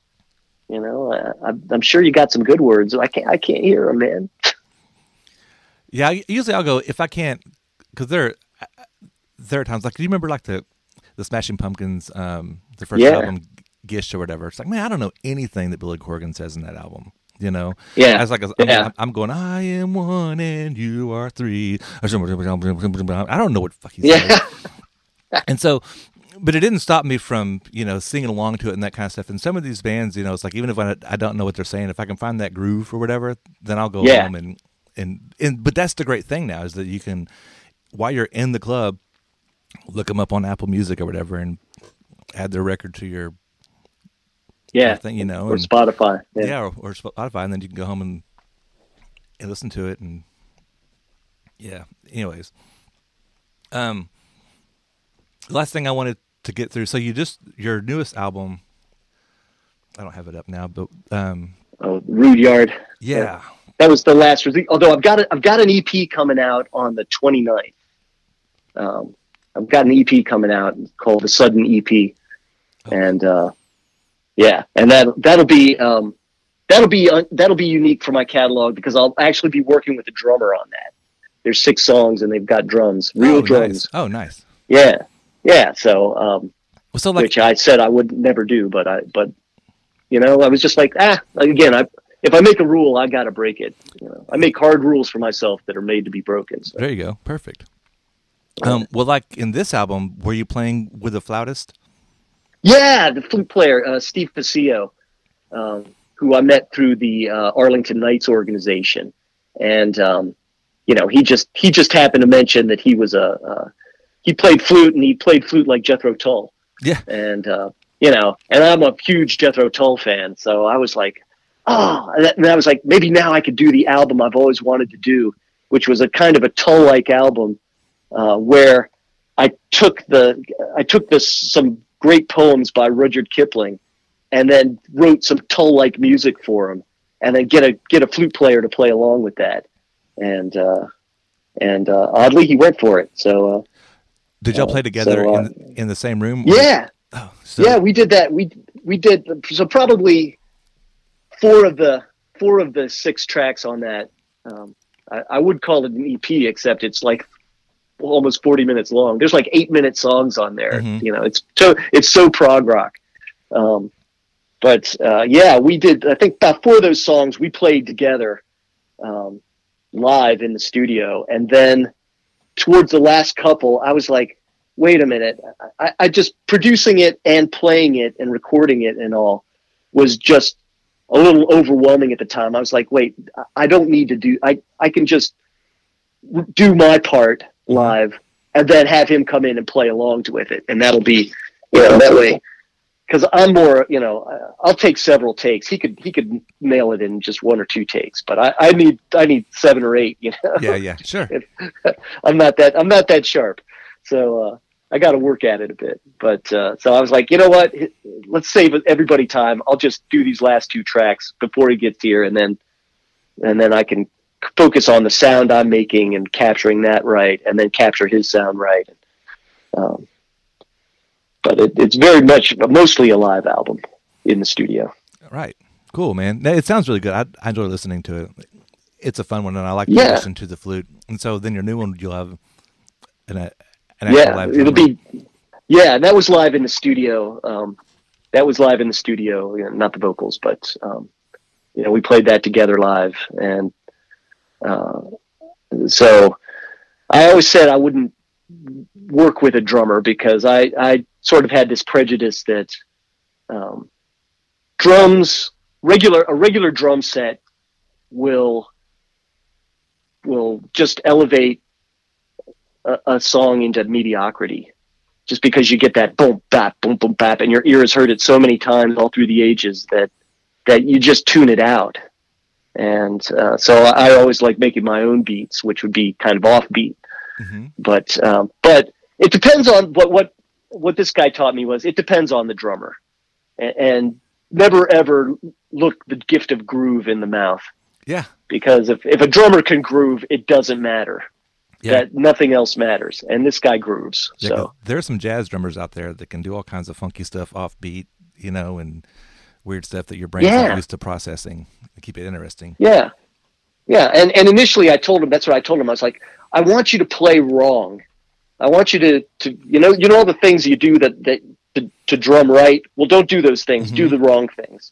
You know, I, I'm- sure you got some good words. I can't, I can't hear them, man. Yeah, usually I'll go if I can't because there there are times like do you remember like the the Smashing Pumpkins um the first Yeah. album Gish or whatever. It's like man, I don't know anything that Billy Corgan says in that album. You know, Yeah. I was like, I'm, Yeah. I'm going, I am one and you are three. I don't know what fuck he Yeah. (laughs) and so, but it didn't stop me from you know singing along to it and that kind of stuff. And some of these bands, you know, it's like even if I, I don't know what they're saying, if I can find that groove or whatever, then I'll go Yeah. home and and and. But that's the great thing now is that you can, while you're in the club, look them up on Apple Music or whatever and add their record to your Yeah. thing, you know, Or and- Spotify. yeah, Yeah. or, or Spotify, and then you can go home and and listen to it, and yeah. Anyways, um, last thing I wanted to get through. So you just your newest album. I don't have it up now, but um, Oh, Rudyard. yeah, That was the last release. Although I've got a, I've got an EP coming out on the 29th. Um, I've got an EP coming out called the Sudden EP, and uh, yeah, and that that'll be um, that'll be uh, that'll be unique for my catalog because I'll actually be working with a drummer on that. There's six songs and they've got drums, real oh, drums. Nice. Oh, nice. Yeah, yeah. So, um, so like, which I said I would never do, but I, but you know, I was just like, ah, again, I if I make a rule, I got to break it. You know, I make hard rules for myself that are made to be broken. So. There you go. Perfect. Um, well, like in this album, were you playing with a flautist? Yeah, the flute player, uh, Steve Pasillo, um, who I met through the uh, Arlington Knights organization, and um, you know, he just he just happened to mention that he was a uh, he played flute and he played flute like Jethro Tull. Yeah. And uh, you know, and I'm a huge Jethro Tull fan, so I was like, oh, and that- and I was like, maybe now I could do the album I've always wanted to do, which was a kind of a Tull-like album, uh, where I took the I took this some great poems by Rudyard Kipling, and then wrote some Tull-like music for him, and then get a get a flute player to play along with that, and uh, and uh, oddly he went for it. So uh, Did y'all Uh, play together so, uh, in in the same room? yeah, Oh, so, yeah, we did that. We we did so probably four of the four of the six tracks on that. Um, I, I would call it an EP, except it's like almost forty minutes long. There's like eight minute songs on there. Mhm. You know, it's so it's so prog rock. Um, but uh, yeah, we did. I think about four of those songs we played together um, live in the studio, and then towards the last couple, I was like, wait a minute. I, I just producing it and playing it and recording it and all was just a little overwhelming at the time. I was like, wait, I don't need to do, I, I can just do my part mm-hmm. live and then have him come in and play along with it. And that'll be, you know, that way. Cause I'm more, you know, I'll take several takes. He could, he could nail it in just one or two takes, but I, I need, I need seven or eight, you know? yeah, yeah, sure. (laughs) I'm not that I'm not that sharp. So uh, I got to work at it a bit. But uh, so I was like, you know what? Let's save everybody time. I'll just do these last two tracks before he gets here, and then and then I can focus on the sound I'm making and capturing that right, and then capture his sound right. Um, but it, it's very much mostly a live album in the studio. Right. Cool, man. It sounds really good. I, I enjoy listening to it. It's a fun one, and I like to Yeah. listen to the flute. And so then your new one, you'll have an, an actual yeah, live it'll be. Yeah, that was live in the studio. Um, that was live in the studio, you know, not the vocals, but um, you know, we played that together live, and uh, so I always said I wouldn't work with a drummer because I I sort of had this prejudice that um, drums regular a regular drum set will will just elevate a, a song into mediocrity just because you get that boom bap boom boom bap and your ear has heard it so many times all through the ages that that you just tune it out and uh, so I, I always like making my own beats which would be kind of offbeat Mhm. but um, but it depends on what what what this guy taught me was it depends on the drummer and, and never ever look the gift of groove in the mouth Yeah. because if, if a drummer can groove it doesn't matter Yeah. that nothing else matters and this guy grooves Yeah, so there are some jazz drummers out there that can do all kinds of funky stuff off beat, you know, and weird stuff that your brain's Yeah. not used to processing to keep it interesting. Yeah. Yeah. And, and initially I told him, that's what I told him. I was like, I want you to play wrong. I want you to, to you know, you know, all the things you do that, that to, to drum right. Well, don't do those things. Do mm-hmm. the wrong things.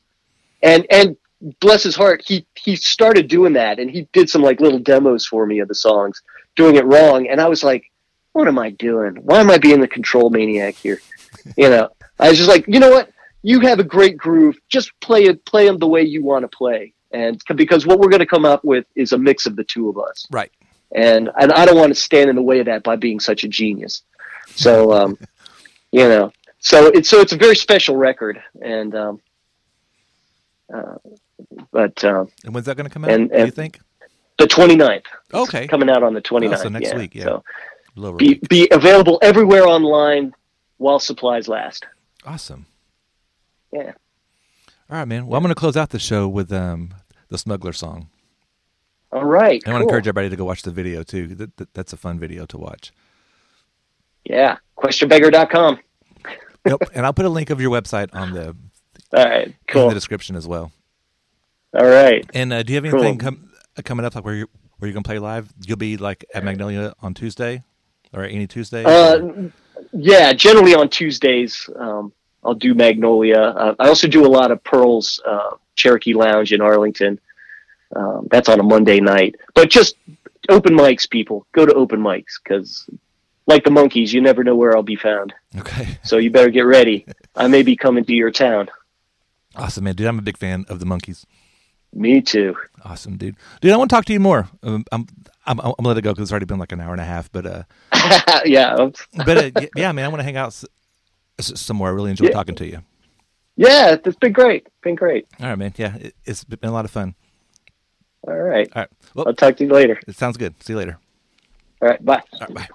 And, and bless his heart, he, he started doing that and he did some like little demos for me of the songs doing it wrong. And I was like, what am I doing? Why am I being the control maniac here? (laughs) you know, I was just like, you know what? You have a great groove. Just play it, play them the way you want to play. And because what we're going to come up with is a mix of the two of us. Right. And, and I don't want to stand in the way of that by being such a genius. So, um, (laughs) you know, so it's, so it's a very special record. And, um, uh, but, um, And when's that going to come out? And- do you and- think? the 29th Okay. coming out on the 29th. Oh, so next yeah. week, yeah. So be, be available everywhere online while supplies last. Awesome. Yeah. All right, man. Well, I'm going to close out the show with um, the Smuggler song. All right. I want to encourage everybody to go watch the video too. That, that, that's a fun video to watch. Yeah. Questionbeggar.com. Nope. and I'll put a link of your website on the (laughs) All right. in the description as well. All right. And uh, do you have Cool. anything com- uh, coming up like where you where you're gonna play live? You'll be like at Magnolia on Tuesday or any Tuesday. Uh, yeah, generally on Tuesdays, um, I'll do Magnolia. Uh, I also do a lot of Pearl's uh, Cherokee Lounge in Arlington. Um, that's on a Monday night. But just open mics, people. Go to open mics because, like the Monkees, you never know where I'll be found. Okay. So you better get ready. I may be coming to your town. Awesome, man, dude. I'm a big fan of the Monkees. Me too. Awesome, dude. Dude, I want to talk to you more. Um, I'm, I'm, I'm gonna let it go because it's already been like an hour and a half. But uh, (laughs) yeah. but uh, yeah, man, I want to hang out s- somewhere. I really enjoy yeah. talking to you. Yeah, it's been great. Been great. All right, man. Yeah, it, it's been a lot of fun. All right. All right. Well, I'll talk to you later. It sounds good. See you later. All right. Bye. All right, bye.